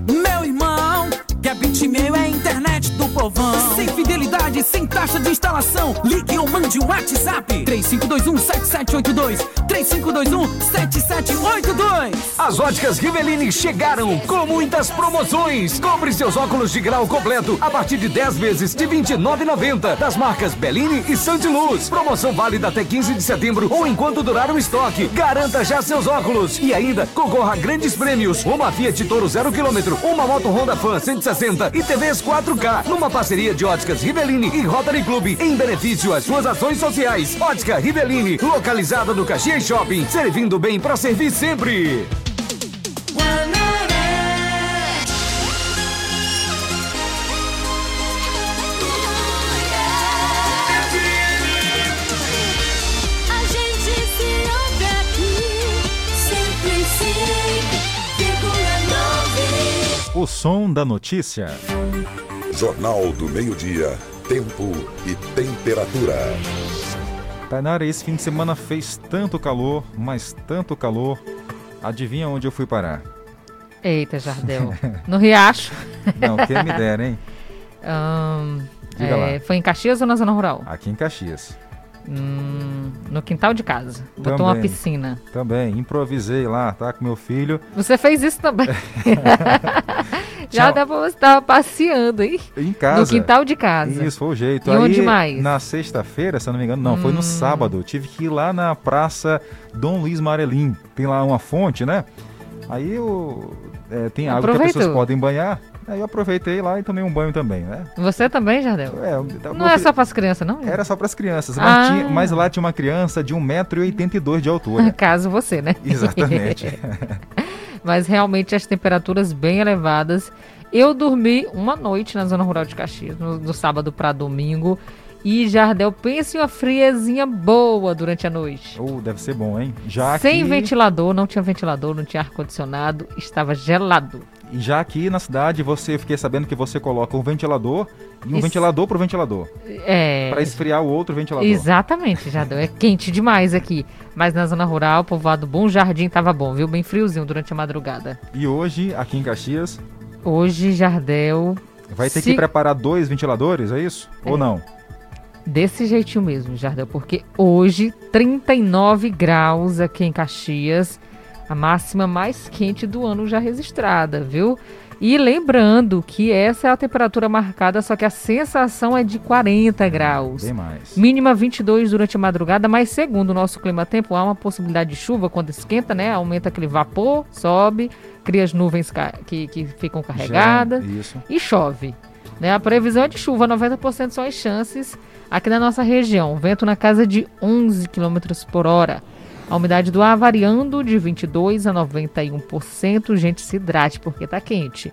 meu irmão. Que a Bitmail é a internet do povão. Sem fidelidade, sem taxa de instalação. Ligue ou mande o WhatsApp. 3521-7782. 3521-7782. As óticas Riveline chegaram com muitas promoções. Compre seus óculos de grau completo a partir de 10 vezes de R$ 29,90. Das marcas Bellini e Santiluz. Promoção válida até 15 de setembro ou enquanto durar o estoque. Garanta já seus óculos. E ainda concorra a grandes prêmios. Uma Fiat Toro 0 km, uma moto Honda Fan 160 e TVs 4K. Numa parceria de óticas Riveline e Rotary Club, em benefício às suas ações sociais. Ótica Rivelini, localizada no Caxias Shopping, servindo bem para servir sempre. Som da notícia. Jornal do Meio-Dia. Tempo e temperatura. Tainara, esse fim de semana fez tanto calor, mas tanto calor. Adivinha onde eu fui parar? Eita, Jardel. No Riacho. Não, quem me dera, hein? Diga é, lá. Foi em Caxias ou na zona rural? Aqui em Caxias. Hum, no quintal de casa. Botou uma Também. piscina. Também, improvisei lá, tá? Com meu filho. Você fez isso também. Já dá pra você estar passeando, hein? Em casa. No quintal de casa. Isso, foi o jeito. E Aí, onde mais? Na sexta-feira, se eu não me engano, não, foi Hum. no sábado. Tive que ir lá na Praça Dom Luiz Marelim. Tem lá uma fonte, né? Aí eu. é, tem água que as Aproveitou. pessoas podem banhar. Aí eu aproveitei lá e tomei um banho também, né? Você também, Jardel? É, Não é só pras crianças, não? Era só para as crianças, mas, Ah. tinha- mas lá tinha uma criança de 1,82m de altura. Caso você, né? Exatamente. Mas realmente as temperaturas bem elevadas. Eu dormi uma noite na zona rural de Caxias, no, do sábado para domingo. E Jardel, pense em uma friezinha boa durante a noite. Oh, deve ser bom, hein? Já Sem aqui, ventilador, não tinha ventilador, não tinha ar-condicionado, estava gelado. E já aqui na cidade, você eu fiquei sabendo que você coloca um ventilador e um Isso. ventilador pro ventilador. É. Para esfriar o outro ventilador. Exatamente, Jardel. É quente demais aqui. Mas na zona rural, povoado Bom Jardim, tava bom, viu? Bem friozinho durante a madrugada. E hoje, aqui em Caxias, Hoje, Jardel. vai ter se- que preparar dois ventiladores, é isso? Ou não? Desse jeitinho mesmo, Jardel, porque hoje 39 graus aqui em Caxias, a máxima mais quente do ano já registrada, viu? E lembrando que essa é a temperatura marcada, só que a sensação é de 40 graus. Bem mais. Mínima 22 durante a madrugada, mas segundo o nosso clima-tempo, há uma possibilidade de chuva quando esquenta, né? Aumenta aquele vapor, sobe, cria as nuvens que, que ficam carregadas Já, isso. e chove. Né? A previsão é de chuva, 90% são as chances aqui na nossa região. Vento na casa de 11 km por hora. A umidade do ar variando de 22% a 91%. Gente, se hidrate porque tá quente.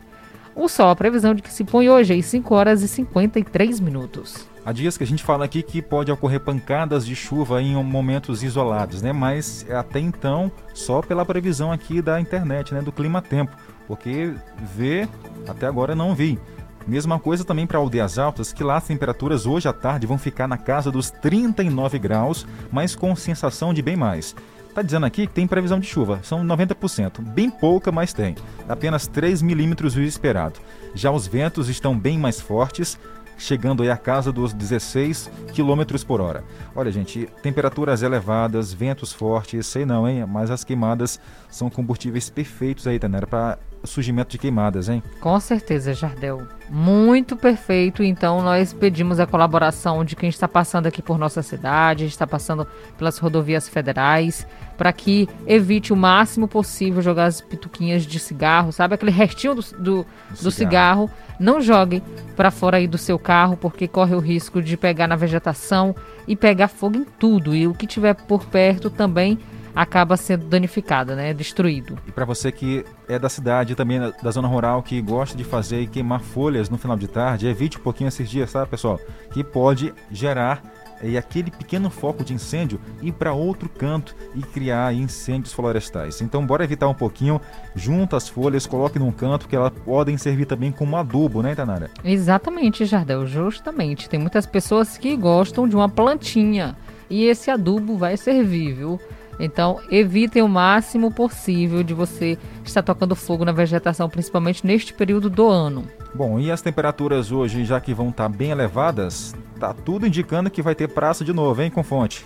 O sol, a previsão de que se põe hoje às 5 horas e 53 minutos. Há dias que a gente fala aqui que pode ocorrer pancadas de chuva em momentos isolados, né? Mas até então, só pela previsão aqui da internet, né? Do clima-tempo. Porque ver, até agora não vi. Mesma coisa também para Aldeias Altas, que lá as temperaturas hoje à tarde vão ficar na casa dos 39 graus, mas com sensação de bem mais. Tá dizendo aqui que tem previsão de chuva, são 90%, bem pouca, mas tem. Apenas 3 milímetros o esperado. Já os ventos estão bem mais fortes, chegando aí a casa dos 16 km por hora. Olha, gente, temperaturas elevadas, ventos fortes, sei não, hein? Mas as queimadas são combustíveis perfeitos aí, Tanera, para surgimento de queimadas, hein? Com certeza, Jardel. Muito perfeito. Então, nós pedimos a colaboração de quem está passando aqui por nossa cidade, está passando pelas rodovias federais, para que evite o máximo possível jogar as pituquinhas de cigarro, sabe? Aquele restinho do, do, do cigarro. Não jogue para fora aí do seu carro, porque corre o risco de pegar na vegetação e pegar fogo em tudo. E o que tiver por perto também acaba sendo danificado, né? Destruído. E para você que é da cidade também da- zona rural que gosta de fazer e queimar folhas no final de tarde, evite um pouquinho esses dias, tá, pessoal? Que pode gerar eh, aquele pequeno foco de incêndio ir para outro canto e criar incêndios florestais. Então, bora evitar um pouquinho, junta as folhas, coloque num canto que elas podem servir também como adubo, né, Tanara? Exatamente, Jardel, justamente. Tem muitas pessoas que gostam de uma plantinha e esse adubo vai servir, viu? Então, evitem o máximo possível de você estar tocando fogo na vegetação, principalmente neste período do ano. Bom, e as temperaturas hoje, já que vão estar bem elevadas, tá tudo indicando que vai ter praça de novo, hein, com fonte.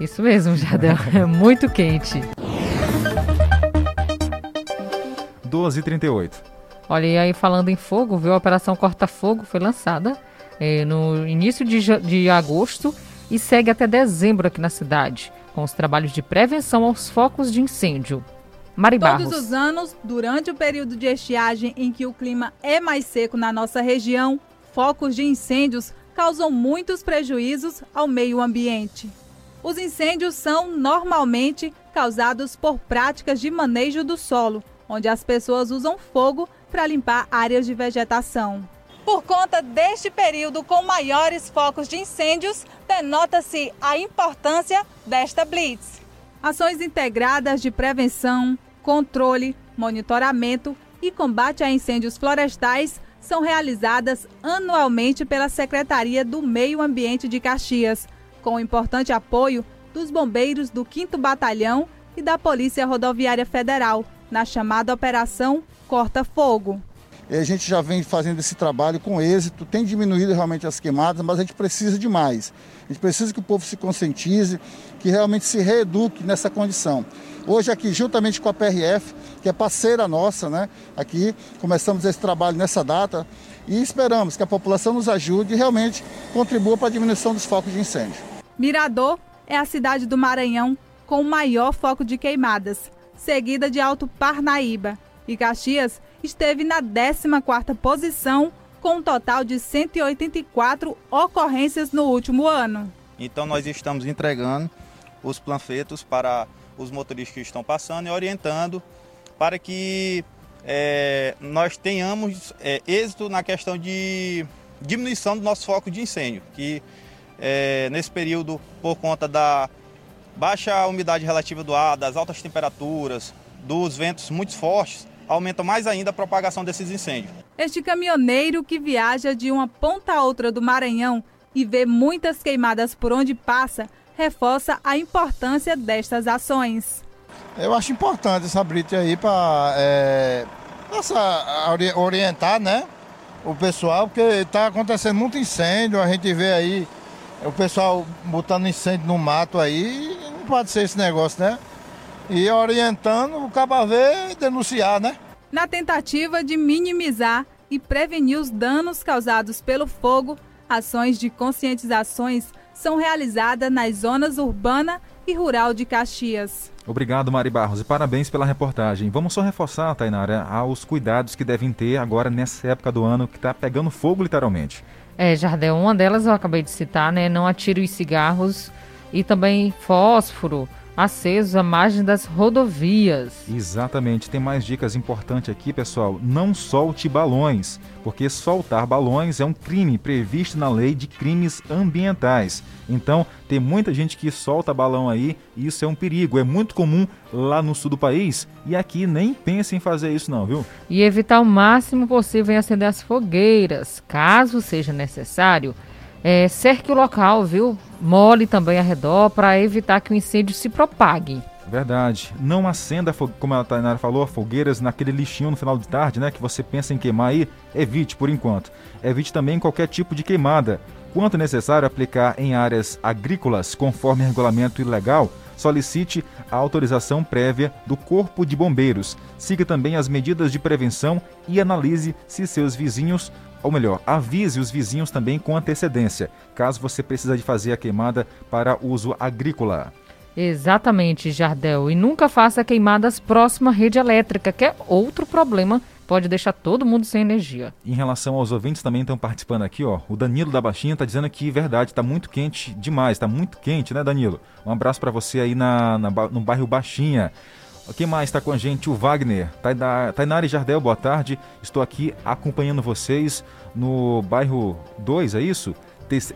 Isso mesmo, Jardel, é muito quente. 12h38. Olha, e aí falando em fogo, viu? A Operação Corta Fogo foi lançada eh, no início de, de agosto e segue até dezembro aqui na cidade, com os trabalhos de prevenção aos focos de incêndio. Mari Todos os anos, durante o período de estiagem em que o clima é mais seco na nossa região, focos de incêndios causam muitos prejuízos ao meio ambiente. Os incêndios são normalmente causados por práticas de manejo do solo, onde as pessoas usam fogo para limpar áreas de vegetação. Por conta deste período com maiores focos de incêndios, denota-se a importância desta blitz. Ações integradas de prevenção, controle, monitoramento e combate a incêndios florestais são realizadas anualmente pela Secretaria do Meio Ambiente de Caxias, com o importante apoio dos bombeiros do 5 Batalhão e da Polícia Rodoviária Federal, na chamada Operação Corta Fogo. A gente já vem fazendo esse trabalho com êxito, tem diminuído realmente as queimadas, mas a gente precisa de mais. A gente precisa que o povo se conscientize, que realmente se reeduque nessa condição. Hoje aqui, juntamente com a PRF, que é parceira nossa, né? Aqui começamos esse trabalho nessa data e esperamos que a população nos ajude e realmente contribua para a diminuição dos focos de incêndio. Mirador é a cidade do Maranhão com o maior foco de queimadas, seguida de Alto Parnaíba. E Caxias esteve na 14ª posição com um total de 184 ocorrências no último ano. Então nós estamos entregando os panfletos para os motoristas que estão passando e orientando para que é, nós tenhamos é, êxito na questão de diminuição do nosso foco de incêndio, que é, nesse período, por conta da baixa umidade relativa do ar, das altas temperaturas, dos ventos muito fortes, aumenta mais ainda a propagação desses incêndios. Este caminhoneiro que viaja de uma ponta a outra do Maranhão e vê muitas queimadas por onde passa, reforça a importância destas ações. Eu acho importante essa brita aí para é, orientar né, o pessoal, porque está acontecendo muito incêndio, a gente vê aí o pessoal botando incêndio no mato aí, não pode ser esse negócio, né? E orientando o cabo ver e denunciar, né? Na tentativa de minimizar e prevenir os danos causados pelo fogo, ações de conscientizações são realizadas nas zonas urbana e rural de Caxias. Obrigado, Mari Barros, e parabéns pela reportagem. Vamos só reforçar, Tainara, aos cuidados que devem ter agora nessa época do ano que está pegando fogo literalmente. É, Jardel, uma delas eu acabei de citar, né? Não atire os cigarros e também fósforo acesos à margem das rodovias. Exatamente. Tem mais dicas importantes aqui, pessoal. Não solte balões, porque soltar balões é um crime previsto na lei de crimes ambientais. Então, tem muita gente que solta balão aí e isso é um perigo. É muito comum lá no sul do país e aqui nem pense em fazer isso não, viu? E evitar o máximo possível em acender as fogueiras, caso seja necessário. É, cerque o local, viu? Mole também ao redor para evitar que o incêndio se propague. Verdade. Não acenda, como a Tainara falou, fogueiras naquele lixinho no final de tarde, né? Que você pensa em queimar aí. Evite por enquanto. Evite também qualquer tipo de queimada. Quanto necessário aplicar em áreas agrícolas, conforme regulamento ilegal, solicite a autorização prévia do Corpo de Bombeiros. Siga também as medidas de prevenção e analise se seus vizinhos ou melhor, avise os vizinhos também com antecedência, caso você precise de fazer a queimada para uso agrícola. Exatamente, Jardel. E nunca faça queimadas próxima à rede elétrica, que é outro problema pode deixar todo mundo sem energia. Em relação aos ouvintes também estão participando aqui, ó. O Danilo da Baixinha está dizendo que verdade, está muito quente demais, está muito quente, né, Danilo? Um abraço para você aí na, na, no bairro Baixinha. Quem mais está com a gente? O Wagner. Tainara e Jardel, boa tarde. Estou aqui acompanhando vocês no bairro 2, é isso?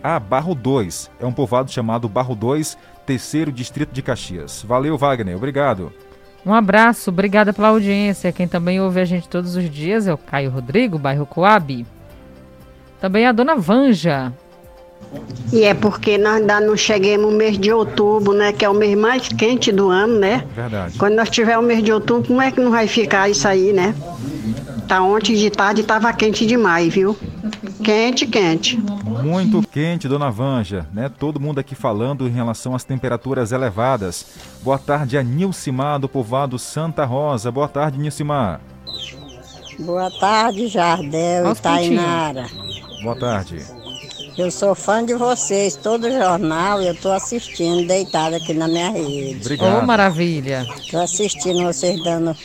Ah, Barro 2. É um povoado chamado Barro 2, terceiro distrito de Caxias. Valeu, Wagner. Obrigado. Um abraço, obrigada pela audiência. Quem também ouve a gente todos os dias é o Caio Rodrigo, bairro Coab. Também a dona Vanja. E é porque nós ainda não chegamos no mês de outubro, né? Que é o mês mais quente do ano, né? Verdade. Quando nós tiver o mês de outubro, como é que não vai ficar isso aí, né? Tá ontem de tarde tava quente demais, viu? Quente, quente. Muito quente, dona Vanja, né? Todo mundo aqui falando em relação às temperaturas elevadas. Boa tarde a Nilcimar do povoado Santa Rosa. Boa tarde, Nilcimar. Boa tarde, Jardel e Tainara. Boa tarde. Eu sou fã de vocês, todo jornal eu tô assistindo, deitada aqui na minha rede. Obrigado. Oh, maravilha. Tô assistindo vocês dando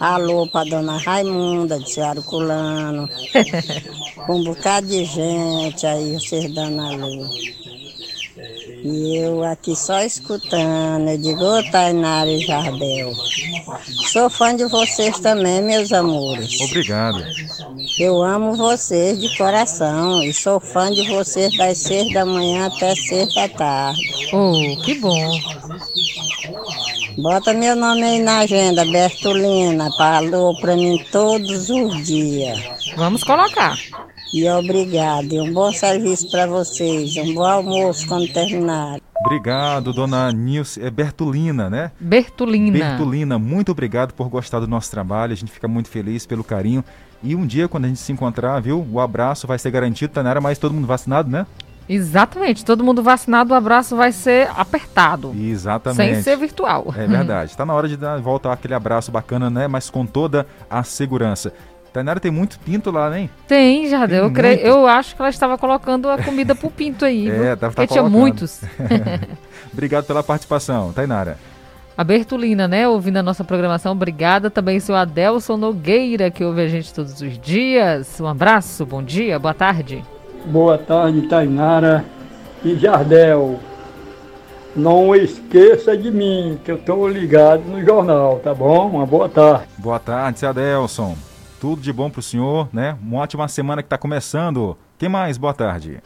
alô pra dona Raimunda de Cearuculano. com um bocado de gente aí, vocês dando a luz. E eu aqui só escutando, eu digo, ô Tainara e Jardel, sou fã de vocês também, meus amores. Obrigado. Eu amo vocês de coração e sou fã de vocês das seis da manhã até seis da tarde. Oh, que bom. Bota meu nome aí na agenda, Bertolina, falou pra mim todos os dias. Vamos colocar. E obrigado, e um bom serviço para vocês, um bom almoço quando terminar. Obrigado, dona Nilce, é Bertolina, né? Bertolina. Bertolina, muito obrigado por gostar do nosso trabalho. A gente fica muito feliz pelo carinho. E um dia, quando a gente se encontrar, viu? O abraço vai ser garantido, Tanara, mas todo mundo vacinado, né? Exatamente. Todo mundo vacinado, o abraço vai ser apertado. Exatamente. Sem ser virtual. É verdade. Está na hora de dar volta aquele abraço bacana, né? Mas com toda a segurança. Tainara tem muito pinto lá, né? Tem, Jardel. Tem Eu, muito. eu acho que ela estava colocando a comida pro pinto aí. É, viu? estar Porque tinha colocando. muitos. Obrigado pela participação, Tainara. A Bertolina, né, ouvindo a nossa programação, obrigada. Também seu Adelson Nogueira, que ouve a gente todos os dias. Um abraço, bom dia, boa tarde. Boa tarde, Tainara e Jardel. Não esqueça de mim, que eu estou ligado no jornal, tá bom? Uma boa tarde. Boa tarde, seu Adelson. Tudo de bom pro senhor, né? Uma ótima semana que tá começando. Quem mais? Boa tarde.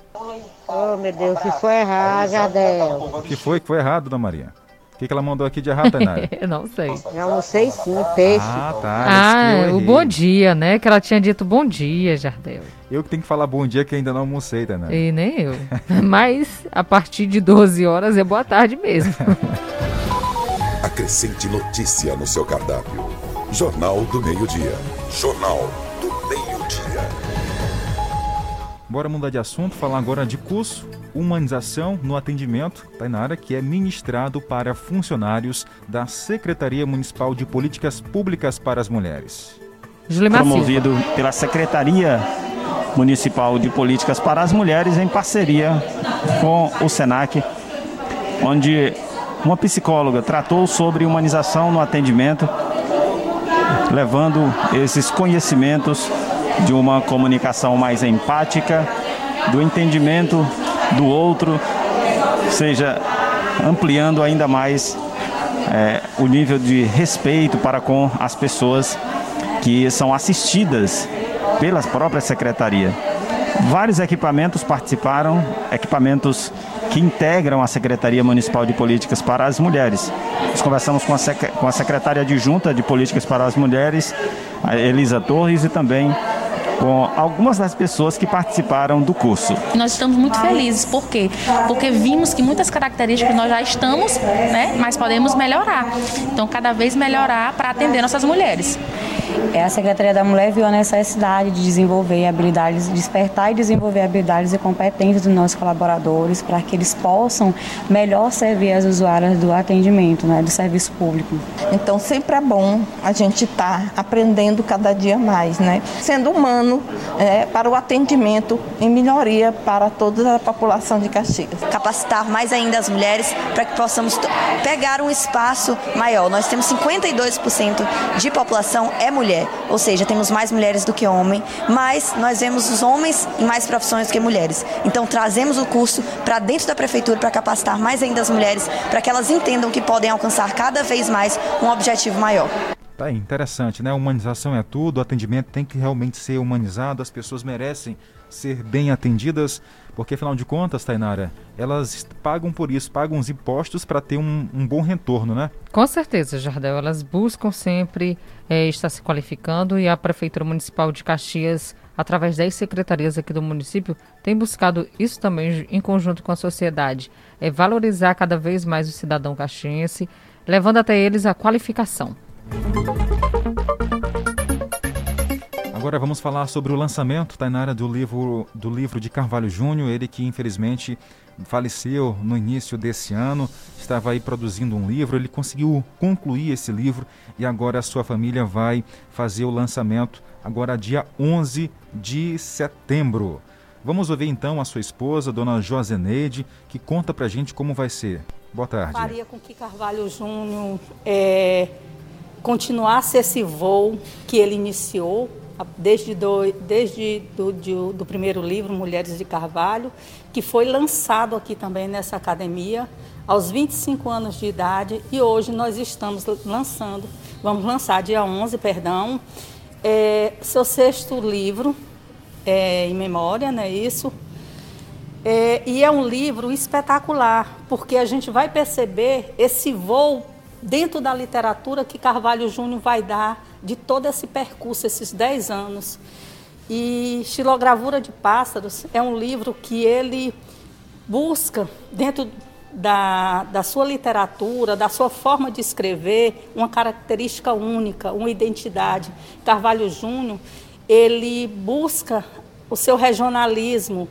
Oh, meu Deus, se foi errado, Jardel. O que foi que foi errado, dona Maria? O que, que ela mandou aqui de errado, Tainara? Eu não sei. Eu almocei sim, peixe. Ah, tá. Ah, que o bom dia, né? Que ela tinha dito bom dia, Jardel. Eu que tenho que falar bom dia que ainda não almocei, Tainara. E nem eu. Mas a partir de 12 horas é boa tarde mesmo. Acrescente notícia no seu cardápio. Jornal do Meio-Dia. Jornal do Meio-Dia. Bora mudar de assunto, falar agora de curso Humanização no Atendimento, Tainara, que é ministrado para funcionários da Secretaria Municipal de Políticas Públicas para as Mulheres. Julimar promovido pela Secretaria Municipal de Políticas para as Mulheres em parceria com o SENAC, onde uma psicóloga tratou sobre humanização no atendimento, levando esses conhecimentos de uma comunicação mais empática, do entendimento do outro, seja ampliando ainda mais é, o nível de respeito para com as pessoas que são assistidas pela própria secretaria. Vários equipamentos participaram, equipamentos que integram a Secretaria Municipal de Políticas para as Mulheres. Nós conversamos com a, sec com a secretária adjunta de Políticas para as Mulheres, a Elisa Torres, e também com algumas das pessoas que participaram do curso. Nós estamos muito felizes, por quê? Porque vimos que muitas características nós já estamos, né, mas podemos melhorar. Então, cada vez melhorar para atender nossas mulheres. É, a Secretaria da Mulher viu a necessidade de desenvolver habilidades, despertar e desenvolver habilidades e competências dos nossos colaboradores para que eles possam melhor servir as usuárias do atendimento, né, do serviço público. Então sempre é bom a gente estar aprendendo cada dia mais, né? Sendo humano é, para o atendimento em melhoria para toda a população de Caxias. capacitar mais ainda as mulheres para que possamos pegar um espaço maior. Nós temos 52% de população é mulher, ou seja, temos mais mulheres do que homem, mas nós vemos os homens em mais profissões do que mulheres. Então trazemos o curso para dentro da prefeitura para capacitar mais ainda as mulheres, para que elas entendam que podem alcançar cada vez mais um objetivo maior. Tá aí, interessante, né? Humanização é tudo, o atendimento tem que realmente ser humanizado, as pessoas merecem ser bem atendidas, porque afinal de contas, Tainara, elas pagam por isso, pagam os impostos para ter um, um bom retorno, né? Com certeza, Jardel. Elas buscam sempre eh, estar se qualificando e a Prefeitura Municipal de Caxias, através das secretarias aqui do município, tem buscado isso também em conjunto com a sociedade. É valorizar cada vez mais o cidadão caxiense, levando até eles a qualificação. Agora vamos falar sobre o lançamento, Tainara, do livro, do livro de Carvalho Júnior, ele que infelizmente faleceu no início desse ano, estava aí produzindo um livro, ele conseguiu concluir esse livro e agora a sua família vai fazer o lançamento agora dia 11 de setembro. Vamos ouvir então a sua esposa, dona Joseneide, que conta pra gente como vai ser. Boa tarde. faria com que Carvalho Júnior é, continuasse esse voo que ele iniciou desde, do, desde do, do, do primeiro livro, Mulheres de Carvalho, que foi lançado aqui também nessa academia aos 25 anos de idade e hoje nós estamos lançando, vamos lançar dia 11, perdão, é, seu sexto livro é, em memória, não é isso? É, e é um livro espetacular, porque a gente vai perceber esse voo dentro da literatura que Carvalho Júnior vai dar de todo esse percurso, esses 10 anos. E Xilogravura de Pássaros é um livro que ele busca, dentro da, da sua literatura, da sua forma de escrever, uma característica única, uma identidade. Carvalho Júnior, ele busca o seu regionalismo,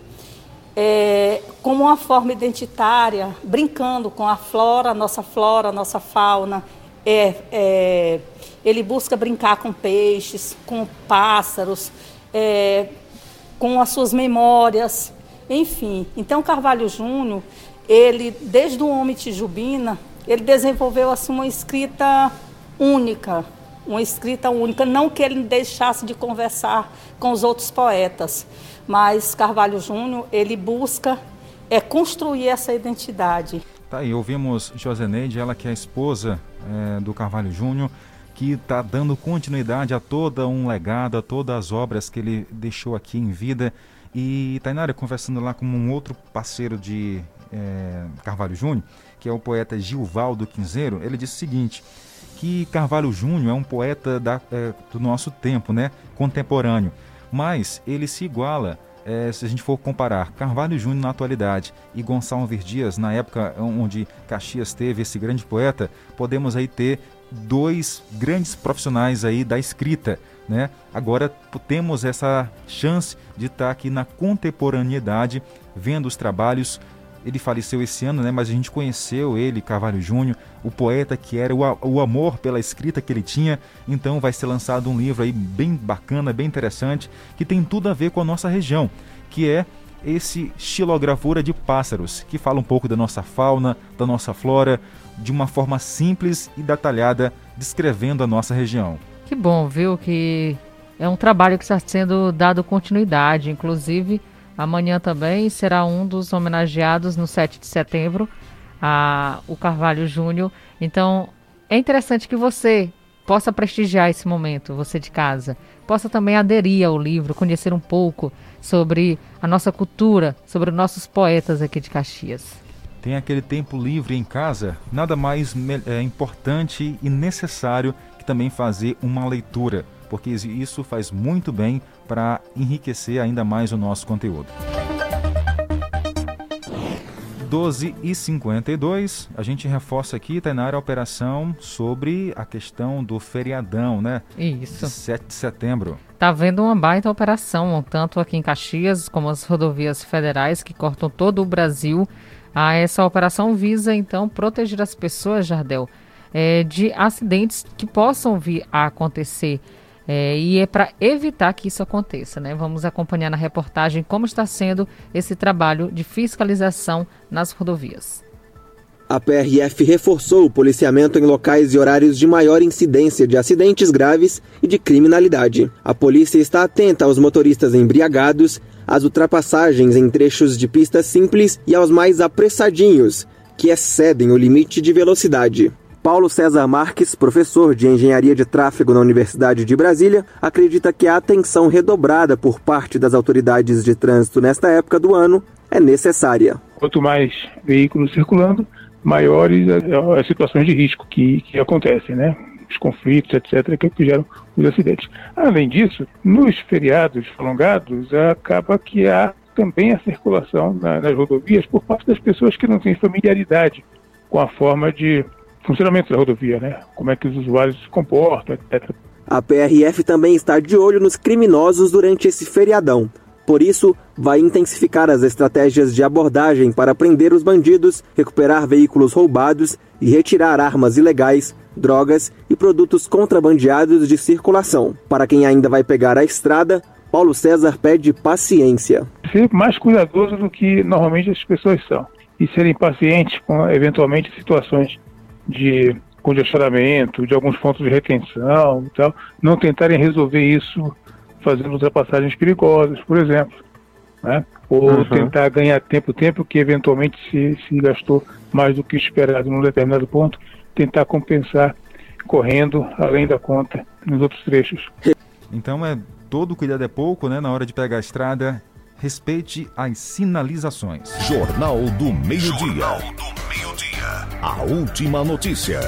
é, como uma forma identitária, brincando com a flora, nossa flora, nossa fauna. É, é, ele busca brincar com peixes, com pássaros, é, com as suas memórias, enfim. Então, Carvalho Júnior, ele, desde o Homem Tijubina, ele desenvolveu assim, uma escrita única, uma escrita única. Não que ele deixasse de conversar com os outros poetas, mas Carvalho Júnior, ele busca é construir essa identidade. Tá aí, ouvimos Joseneide, ela que é a esposa é, do Carvalho Júnior, que está dando continuidade a todo um legado, a todas as obras que ele deixou aqui em vida. E Tainara, conversando lá com um outro parceiro de é, Carvalho Júnior, que é o poeta Gilvaldo Quinzeiro, ele disse o seguinte, que Carvalho Júnior é um poeta da, é, do nosso tempo, né, contemporâneo mas ele se iguala é, se a gente for comparar Carvalho Júnior na atualidade e Gonçalves Dias na época onde Caxias teve esse grande poeta, podemos aí ter dois grandes profissionais aí da escrita, né? Agora temos essa chance de estar aqui na contemporaneidade, vendo os trabalhos ele faleceu esse ano, né? Mas a gente conheceu ele, Carvalho Júnior, o poeta que era, o, o amor pela escrita que ele tinha. Então vai ser lançado um livro aí bem bacana, bem interessante, que tem tudo a ver com a nossa região, que é esse xilografura de pássaros, que fala um pouco da nossa fauna, da nossa flora, de uma forma simples e detalhada, descrevendo a nossa região. Que bom, viu? Que é um trabalho que está sendo dado continuidade, inclusive Amanhã também será um dos homenageados no 7 de setembro, a, o Carvalho Júnior. Então, é interessante que você possa prestigiar esse momento, você de casa. Possa também aderir ao livro, conhecer um pouco sobre a nossa cultura, sobre os nossos poetas aqui de Caxias. Tem aquele tempo livre em casa, nada mais é, importante e necessário que também fazer uma leitura porque isso faz muito bem para enriquecer ainda mais o nosso conteúdo. 12 e 52 a gente reforça aqui, Tainara, a operação sobre a questão do feriadão, né? Isso. 7 de setembro. Tá vendo uma baita operação, tanto aqui em Caxias como as rodovias federais que cortam todo o Brasil. Ah, essa operação visa, então, proteger as pessoas, Jardel, é, de acidentes que possam vir a acontecer é, e é para evitar que isso aconteça, né? Vamos acompanhar na reportagem como está sendo esse trabalho de fiscalização nas rodovias. A PRF reforçou o policiamento em locais e horários de maior incidência de acidentes graves e de criminalidade. A polícia está atenta aos motoristas embriagados, às ultrapassagens em trechos de pista simples e aos mais apressadinhos, que excedem o limite de velocidade. Paulo César Marques, professor de Engenharia de Tráfego na Universidade de Brasília, acredita que a atenção redobrada por parte das autoridades de trânsito nesta época do ano é necessária. Quanto mais veículos circulando, maiores as situações de risco que, que acontecem, né? Os conflitos, etc., que geram os acidentes. Além disso, nos feriados prolongados, acaba que há também a circulação nas rodovias por parte das pessoas que não têm familiaridade com a forma de funcionamento da rodovia, né? Como é que os usuários se comportam, etc. A PRF também está de olho nos criminosos durante esse feriadão. Por isso, vai intensificar as estratégias de abordagem para prender os bandidos, recuperar veículos roubados e retirar armas ilegais, drogas e produtos contrabandeados de circulação. Para quem ainda vai pegar a estrada, Paulo César pede paciência. Ser mais cuidadoso do que normalmente as pessoas são e serem pacientes com eventualmente situações de congestionamento, de alguns pontos de retenção e tal, não tentarem resolver isso fazendo ultrapassagens perigosas, por exemplo. Né? Ou Uhum. tentar ganhar tempo, tempo que eventualmente se, se gastou mais do que esperado num determinado ponto, tentar compensar correndo além da conta nos outros trechos. Então é todo cuidado é pouco, né? Na hora de pegar a estrada, respeite as sinalizações. Jornal do Meio-Dia. A última notícia.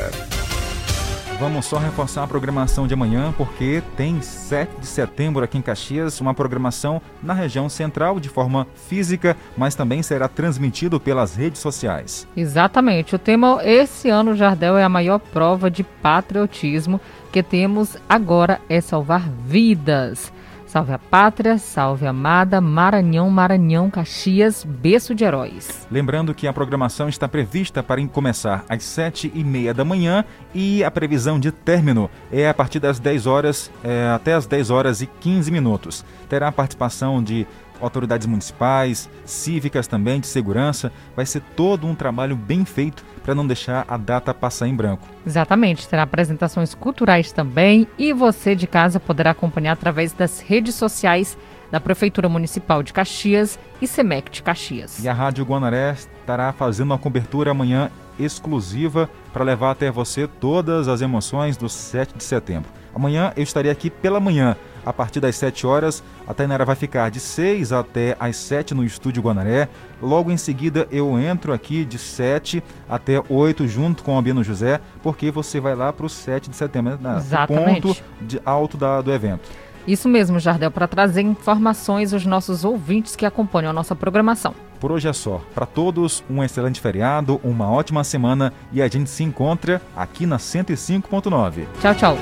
Vamos só reforçar a programação de amanhã, porque tem 7 de setembro aqui em Caxias, uma programação na região central de forma física, mas também será transmitido pelas redes sociais. Exatamente. O tema esse ano, Jardel, é a maior prova de patriotismo que temos agora é salvar vidas. Salve a pátria, salve a amada, Maranhão, Maranhão, Caxias, berço de heróis. Lembrando que a programação está prevista para começar às 7 e meia da manhã e a previsão de término é a partir das 10 horas é, até as 10 horas e 15 minutos. Terá a participação de autoridades municipais, cívicas também, de segurança. Vai ser todo um trabalho bem feito para não deixar a data passar em branco. Exatamente, terá apresentações culturais também e você de casa poderá acompanhar através das redes sociais da Prefeitura Municipal de Caxias e SEMEC de Caxias. E a Rádio Guanaré estará fazendo uma cobertura amanhã exclusiva para levar até você todas as emoções do 7 de setembro. Amanhã eu estarei aqui pela manhã, a partir das 7 horas. A Tainara vai ficar de 6 até as 7 no Estúdio Guanaré. Logo em seguida eu entro aqui de 7 até 8 junto com o Albino José, porque você vai lá para o 7 de setembro, né? Exatamente. ponto de alto da, do evento. Isso mesmo, Jardel, para trazer informações aos nossos ouvintes que acompanham a nossa programação. Por hoje é só. Para todos, um excelente feriado, uma ótima semana e a gente se encontra aqui na 105.9. Tchau, tchau.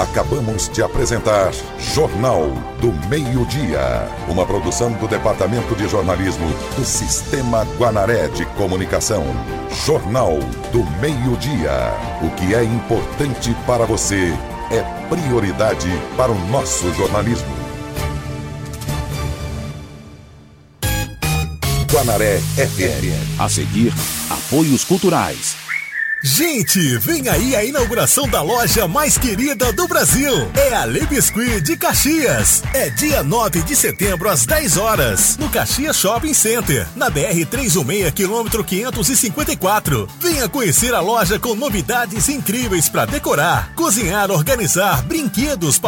Acabamos de apresentar Jornal do Meio-Dia, uma produção do Departamento de Jornalismo do Sistema Guanaré de Comunicação. Jornal do Meio-Dia. O que é importante para você é prioridade para o nosso jornalismo. Guanaré FM. A seguir, apoios culturais. Gente, vem aí a inauguração da loja mais querida do Brasil. É a Le Biscuit de Caxias. É dia 9 de setembro às 10 horas, no Caxias Shopping Center, na BR 316, quilômetro 554. Venha conhecer a loja com novidades incríveis para decorar, cozinhar, organizar, brinquedos